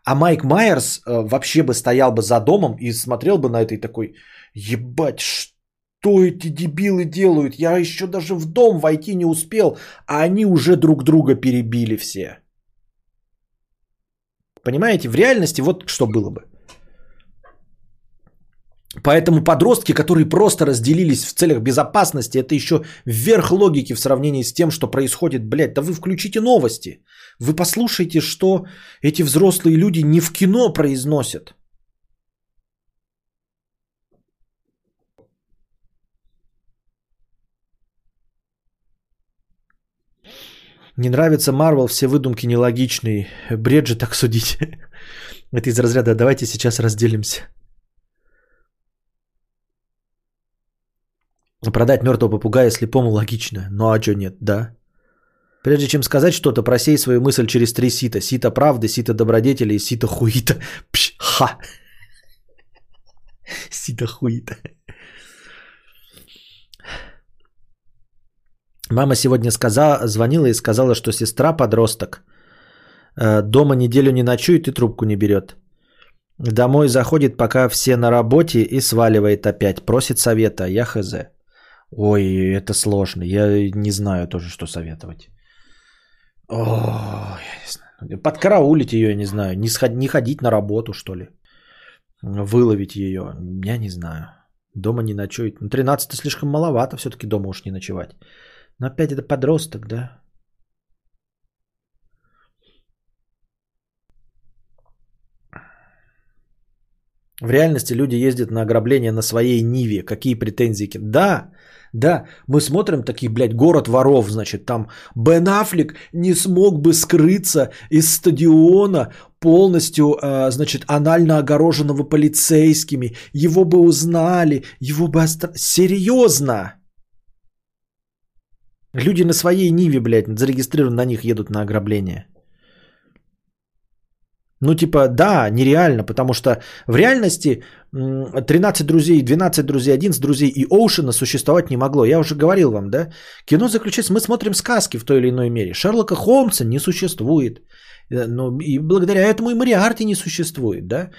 Speaker 1: А Майк Майерс э, вообще бы стоял бы за домом и смотрел бы на это и такой, ебать, что эти дебилы делают? Я еще даже в дом войти не успел, а они уже друг друга перебили все. Понимаете, в реальности вот что было бы. Поэтому подростки, которые просто разделились в целях безопасности, это еще вверх логики в сравнении с тем, что происходит, блядь. Да вы включите новости. Вы послушайте, что эти взрослые люди не в кино произносят. Не нравится Марвел, все выдумки нелогичные. Бред же так судить. Это из разряда «давайте сейчас разделимся». Продать мертвого попугая слепому логично. Ну а что нет, да? Прежде чем сказать что-то, просей свою мысль через три сита. Сита правды, сита добродетели и сита хуита. Пш, ха. Сита хуита. Мама сегодня сказала, звонила и сказала, что сестра подросток. Э, дома неделю не ночует и трубку не берет. Домой заходит, пока все на работе и сваливает опять. Просит совета. Я хз. Ой, это сложно. Я не знаю тоже, что советовать. О, я не знаю. Подкараулить ее, я не знаю. Не, сход... не ходить на работу, что ли. Выловить ее. Я не знаю. Дома не ночует. Ну, 13 слишком маловато все-таки дома уж не ночевать. Но опять это подросток, да? В реальности люди ездят на ограбление на своей Ниве. Какие претензии? Да, да, мы смотрим такие, блядь, город воров, значит, там Бен Аффлек не смог бы скрыться из стадиона полностью, а, значит, анально огороженного полицейскими. Его бы узнали, его бы остр... Серьезно? Люди на своей Ниве, блядь, зарегистрированы на них, едут на ограбление. Ну, типа, да, нереально, потому что в реальности 13 друзей, 12 друзей, 11 друзей и Оушена существовать не могло. Я уже говорил вам, да? Кино заключается, мы смотрим сказки в той или иной мере. Шерлока Холмса не существует. Э, ну, и благодаря этому и Мариарти не существует, да?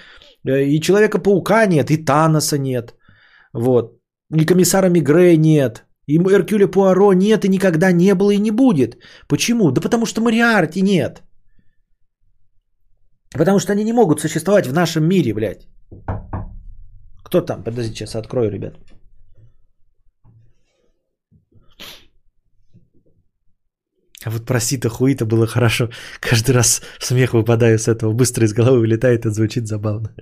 Speaker 1: Э, и Человека-паука нет, и Таноса нет. Вот. И комиссара Мигре нет. И Эркюля Пуаро нет, и никогда не было и не будет. Почему? Да потому что Мариарти нет. Потому что они не могут существовать в нашем мире, блядь. Кто там? Подождите, сейчас открою, ребят. А вот про сито хуита было хорошо. Каждый раз смех выпадаю с этого. Быстро из головы вылетает, это звучит забавно.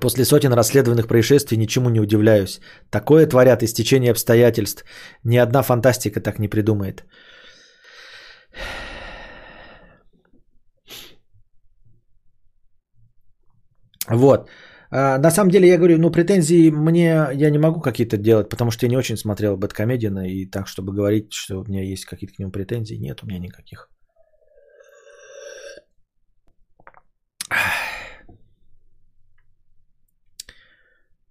Speaker 1: После сотен расследованных происшествий ничему не удивляюсь. Такое творят истечение обстоятельств. Ни одна фантастика так не придумает. Вот. А, на самом деле, я говорю, ну, претензии мне я не могу какие-то делать, потому что я не очень смотрел Бэткомедиана, и так, чтобы говорить, что у меня есть какие-то к нему претензии, нет у меня никаких.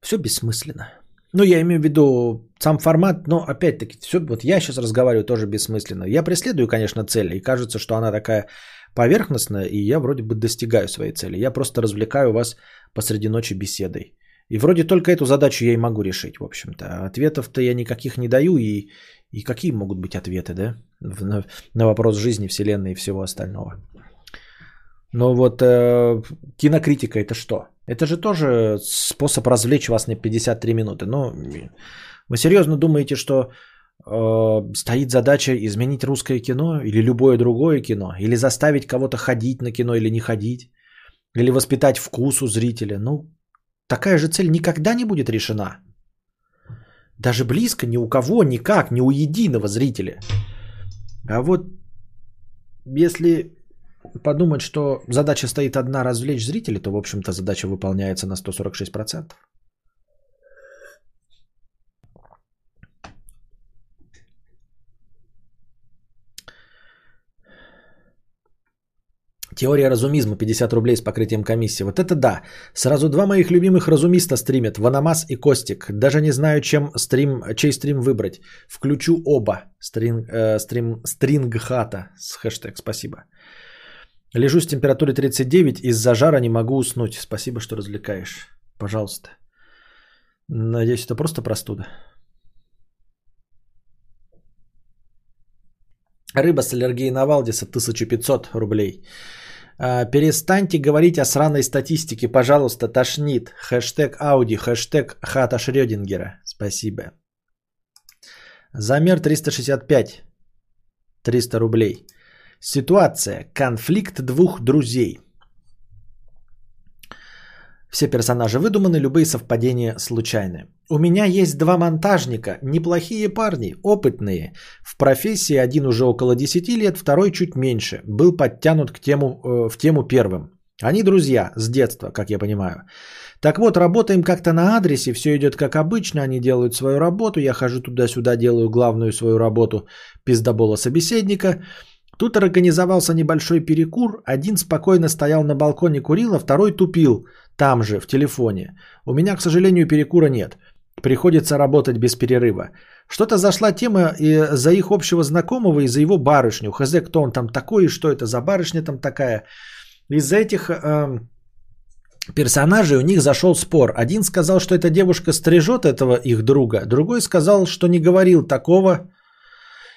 Speaker 1: Все бессмысленно. Ну, я имею в виду сам формат, но опять-таки, все, вот я сейчас разговариваю тоже бессмысленно. Я преследую, конечно, цель, и кажется, что она такая поверхностная, и я вроде бы достигаю своей цели. Я просто развлекаю вас посреди ночи беседой. И вроде только эту задачу я и могу решить, в общем-то. Ответов-то я никаких не даю, и, и какие могут быть ответы, да, на, на вопрос жизни, вселенной и всего остального. Но вот э, кинокритика это что? Это же тоже способ развлечь вас на 53 минуты. Ну, вы серьезно думаете, что э, стоит задача изменить русское кино или любое другое кино? Или заставить кого-то ходить на кино или не ходить? Или воспитать вкус у зрителя? Ну, такая же цель никогда не будет решена. Даже близко ни у кого, никак, ни у единого зрителя. А вот если подумать, что задача стоит одна развлечь зрителей, то, в общем-то, задача выполняется на 146%. Теория разумизма 50 рублей с покрытием комиссии. Вот это да. Сразу два моих любимых разумиста стримят. Ванамас и Костик. Даже не знаю, чем стрим, чей стрим выбрать. Включу оба. Стрин, э, стрим, стрингхата с хэштег. Спасибо. Лежу с температурой 39. Из-за жара не могу уснуть. Спасибо, что развлекаешь. Пожалуйста. Надеюсь, это просто простуда. Рыба с аллергией на Валдиса 1500 рублей. А, перестаньте говорить о сраной статистике, пожалуйста, тошнит. Хэштег Ауди, хэштег Хата Шрёдингера. Спасибо. Замер 365. 300 рублей. Ситуация. Конфликт двух друзей. Все персонажи выдуманы, любые совпадения случайны. У меня есть два монтажника, неплохие парни, опытные. В профессии один уже около 10 лет, второй чуть меньше. Был подтянут к тему, э, в тему первым. Они друзья с детства, как я понимаю. Так вот, работаем как-то на адресе, все идет как обычно, они делают свою работу, я хожу туда-сюда, делаю главную свою работу пиздобола собеседника. Тут организовался небольшой перекур, один спокойно стоял на балконе курил, а второй тупил там же, в телефоне. У меня, к сожалению, перекура нет. Приходится работать без перерыва. Что-то зашла тема и за их общего знакомого и за его барышню. Хз, кто он там такой и что это за барышня там такая. Из-за этих э, персонажей у них зашел спор. Один сказал, что эта девушка стрижет этого их друга. Другой сказал, что не говорил такого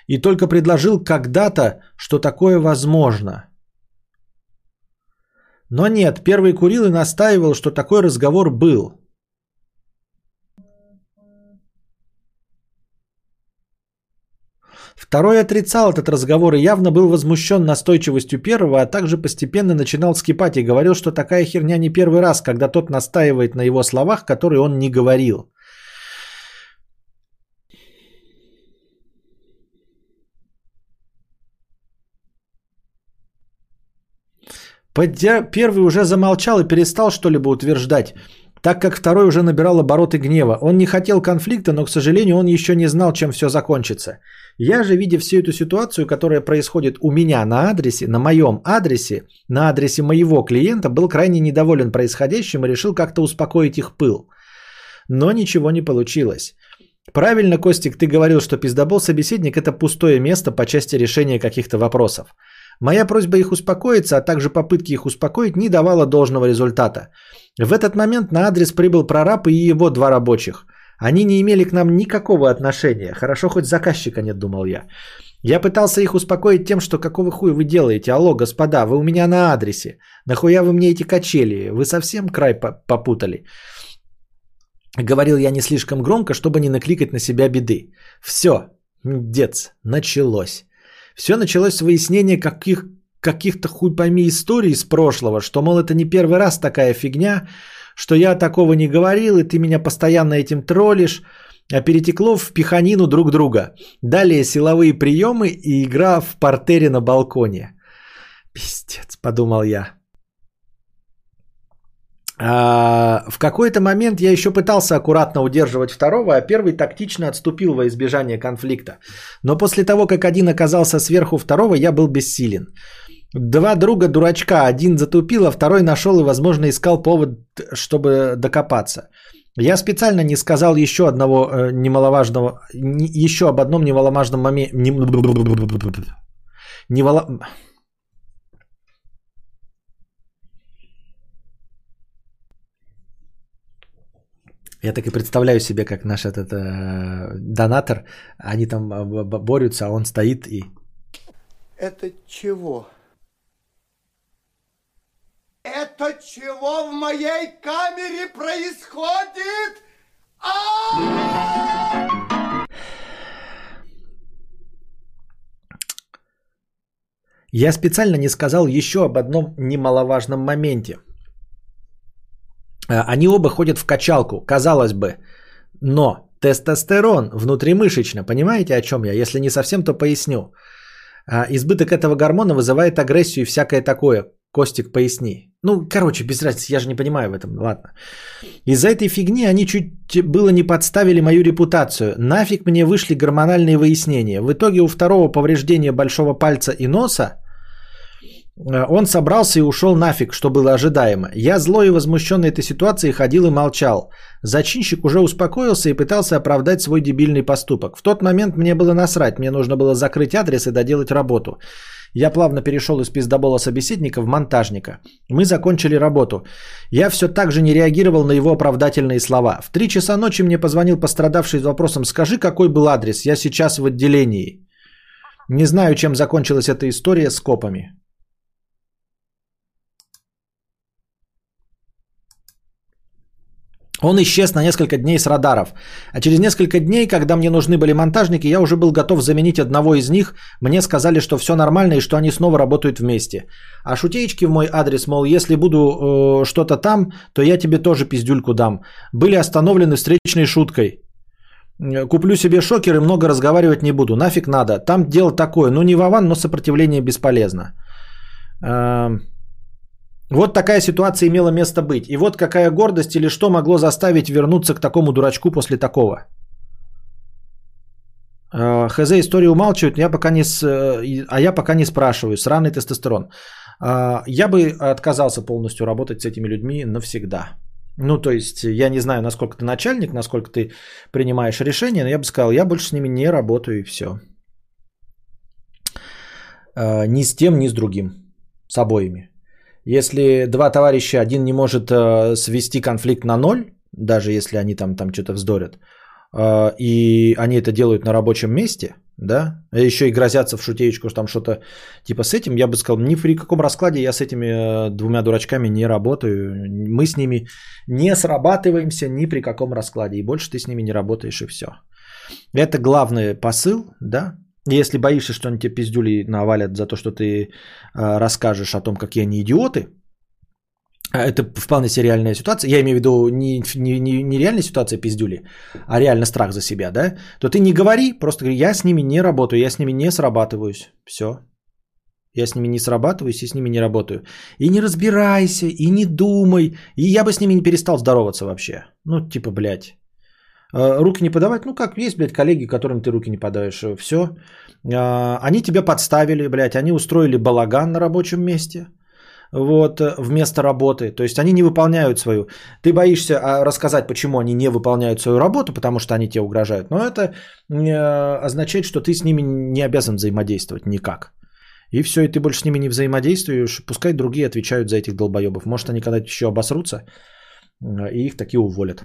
Speaker 1: и только предложил когда-то, что такое возможно. Но нет, первый курил и настаивал, что такой разговор был. Второй отрицал этот разговор и явно был возмущен настойчивостью первого, а также постепенно начинал скипать и говорил, что такая херня не первый раз, когда тот настаивает на его словах, которые он не говорил. Первый уже замолчал и перестал что-либо утверждать, так как второй уже набирал обороты гнева. Он не хотел конфликта, но, к сожалению, он еще не знал, чем все закончится. Я же, видя всю эту ситуацию, которая происходит у меня на адресе, на моем адресе, на адресе моего клиента, был крайне недоволен происходящим и решил как-то успокоить их пыл. Но ничего не получилось. Правильно, Костик, ты говорил, что пиздобол собеседник – это пустое место по части решения каких-то вопросов. Моя просьба их успокоиться, а также попытки их успокоить не давала должного результата. В этот момент на адрес прибыл прораб и его два рабочих. Они не имели к нам никакого отношения. Хорошо, хоть заказчика нет, думал я. Я пытался их успокоить тем, что какого хуя вы делаете? Алло, господа, вы у меня на адресе. Нахуя вы мне эти качели? Вы совсем край попутали? Говорил я не слишком громко, чтобы не накликать на себя беды. Все, дец, началось. Все началось с выяснения каких, каких-то хуй пойми историй из прошлого, что, мол, это не первый раз такая фигня, что я такого не говорил, и ты меня постоянно этим троллишь, а перетекло в пиханину друг друга. Далее силовые приемы и игра в портере на балконе. Пиздец, подумал я. А, в какой-то момент я еще пытался аккуратно удерживать второго, а первый тактично отступил во избежание конфликта. Но после того, как один оказался сверху второго, я был бессилен. Два друга дурачка, один затупил, а второй нашел и, возможно, искал повод, чтобы докопаться. Я специально не сказал еще одного э, немаловажного, не, еще об одном немаловажном моменте. Не, немало... Я так и представляю себе, как наш этот э, донатор, они там э, борются, а он стоит и...
Speaker 6: Это чего? Это чего в моей камере происходит?
Speaker 1: Я специально не сказал еще об одном немаловажном моменте. Э, они оба ходят в качалку, казалось бы. Но тестостерон внутримышечно, понимаете, о чем я? Если не совсем, то поясню. А, избыток этого гормона вызывает агрессию и всякое такое. Костик, поясни. Ну, короче, без разницы, я же не понимаю в этом, ладно. Из-за этой фигни они чуть было не подставили мою репутацию. Нафиг мне вышли гормональные выяснения. В итоге у второго повреждения большого пальца и носа он собрался и ушел нафиг, что было ожидаемо. Я злой и возмущенный этой ситуацией ходил и молчал. Зачинщик уже успокоился и пытался оправдать свой дебильный поступок. В тот момент мне было насрать, мне нужно было закрыть адрес и доделать работу. Я плавно перешел из пиздобола собеседника в монтажника. Мы закончили работу. Я все так же не реагировал на его оправдательные слова. В три часа ночи мне позвонил пострадавший с вопросом «Скажи, какой был адрес? Я сейчас в отделении». Не знаю, чем закончилась эта история с копами. Он исчез на несколько дней с радаров. А через несколько дней, когда мне нужны были монтажники, я уже был готов заменить одного из них. Мне сказали, что все нормально и что они снова работают вместе. А шутеечки в мой адрес, мол, если буду э, что-то там, то я тебе тоже пиздюльку дам. Были остановлены встречной шуткой. Э, куплю себе шокер и много разговаривать не буду. Нафиг надо. Там дело такое. Ну не вован, но сопротивление бесполезно. Эм... Вот такая ситуация имела место быть. И вот какая гордость или что могло заставить вернуться к такому дурачку после такого. Э, ХЗ историю умалчивают, я пока не. Э, а я пока не спрашиваю. Сраный тестостерон. Э, я бы отказался полностью работать с этими людьми навсегда. Ну, то есть, я не знаю, насколько ты начальник, насколько ты принимаешь решения, но я бы сказал, я больше с ними не работаю и все. Ни с тем, ни с другим. С обоими. Если два товарища, один не может э, свести конфликт на ноль, даже если они там, там что-то вздорят, э, и они это делают на рабочем месте, да, а еще и грозятся в шутеечку, что там что-то типа с этим, я бы сказал, ни при каком раскладе я с этими э, двумя дурачками не работаю, мы с ними не срабатываемся ни при каком раскладе, и больше ты с ними не работаешь, и все. Это главный посыл, да, если боишься, что они тебе пиздюли навалят за то, что ты э, расскажешь о том, какие они идиоты, а это вполне себе реальная ситуация, я имею в виду не, не, не, не реальная ситуация пиздюли, а реально страх за себя, да, то ты не говори, просто говори, я с ними не работаю, я с ними не срабатываюсь, все. Я с ними не срабатываюсь и с ними не работаю. И не разбирайся, и не думай. И я бы с ними не перестал здороваться вообще. Ну, типа, блядь. Э, руки не подавать, ну как есть, блядь, коллеги, которым ты руки не подаешь, э, все. А, они тебя подставили, блядь, они устроили балаган на рабочем месте, вот, э, вместо работы. То есть они не выполняют свою. Ты боишься а, рассказать, почему они не выполняют свою работу, потому что они тебе угрожают. Но это означает, что ты с ними не обязан взаимодействовать никак. И все, и ты больше с ними не взаимодействуешь. Пускай другие отвечают за этих долбоебов. Может, они когда-то еще обосрутся, и их такие уволят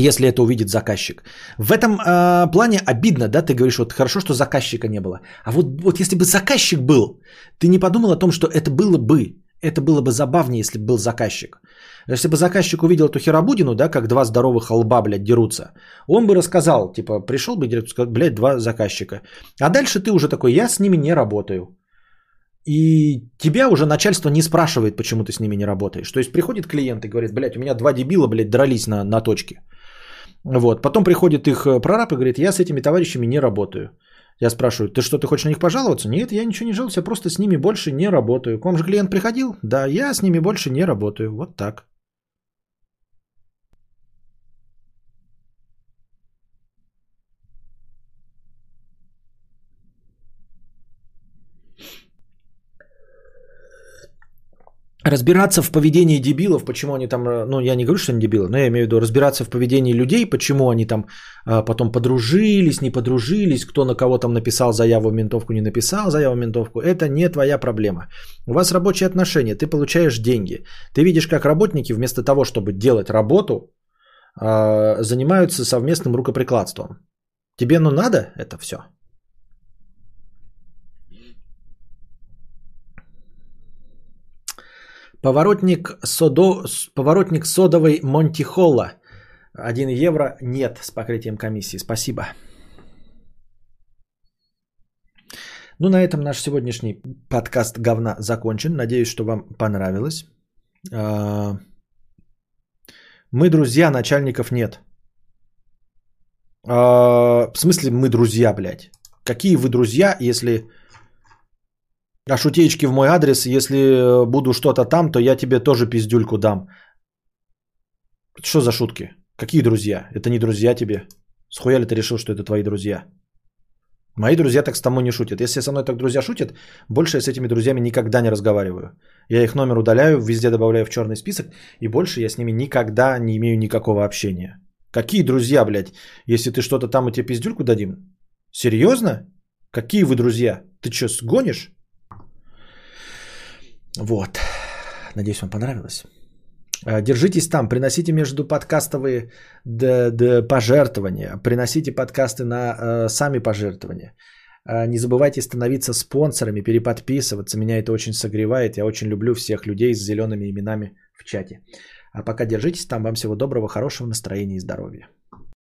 Speaker 1: если это увидит заказчик. В этом э, плане обидно, да, ты говоришь, вот хорошо, что заказчика не было. А вот, вот если бы заказчик был, ты не подумал о том, что это было бы, это было бы забавнее, если бы был заказчик. Если бы заказчик увидел эту херабудину, да, как два здоровых лба, блядь, дерутся, он бы рассказал, типа, пришел бы директор, сказал, блядь, два заказчика. А дальше ты уже такой, я с ними не работаю. И тебя уже начальство не спрашивает, почему ты с ними не работаешь. То есть приходит клиент и говорит, блядь, у меня два дебила, блядь, дрались на, на точке. Вот. Потом приходит их э, прораб и говорит, я с этими товарищами не работаю. Я спрашиваю, ты что, ты хочешь на них пожаловаться? Нет, я ничего не жалуюсь, я просто с ними больше не работаю. К вам же клиент приходил? Да, я с ними больше не работаю. Вот так. Разбираться в поведении дебилов, почему они там, э, ну я не говорю, что они дебилы, но я имею в виду разбираться в поведении людей, почему они там а, потом подружились, не подружились, кто на кого там написал заяву в ментовку, не написал заяву в ментовку, это не твоя проблема. У вас рабочие отношения, ты получаешь деньги, ты видишь, как работники вместо того, чтобы делать работу, а, занимаются совместным рукоприкладством. Тебе ну надо это все? Поворотник, содо, поворотник содовой Монтихола. 1 евро нет с покрытием комиссии. Спасибо. Ну, на этом наш сегодняшний подкаст говна закончен. Надеюсь, что вам понравилось. А, мы друзья, начальников нет. А, в смысле мы друзья, блядь? Какие вы друзья, если... А шутеечки в мой адрес, если э, буду что-то там, то я тебе тоже пиздюльку дам. Что за шутки? Какие друзья? Это не друзья тебе. Схуя ли ты решил, что это твои друзья? Мои друзья так с тобой не шутят. Если со мной так друзья шутят, больше я с этими друзьями никогда не разговариваю. Я их номер удаляю, везде добавляю в черный список, и больше я с ними никогда не имею никакого общения. Какие друзья, блядь? Если ты что-то там, и тебе пиздюльку дадим? Серьезно? Какие вы друзья? Ты что, сгонишь? Вот. Надеюсь, вам понравилось. А, Держитесь там, приносите между подкастовые пожертвования, приносите подкасты на э, сами пожертвования. А, Не забывайте становиться спонсорами, переподписываться. Меня это очень согревает. Я очень люблю всех людей с зелеными именами в чате. А пока держитесь там. Вам всего доброго, хорошего настроения и здоровья.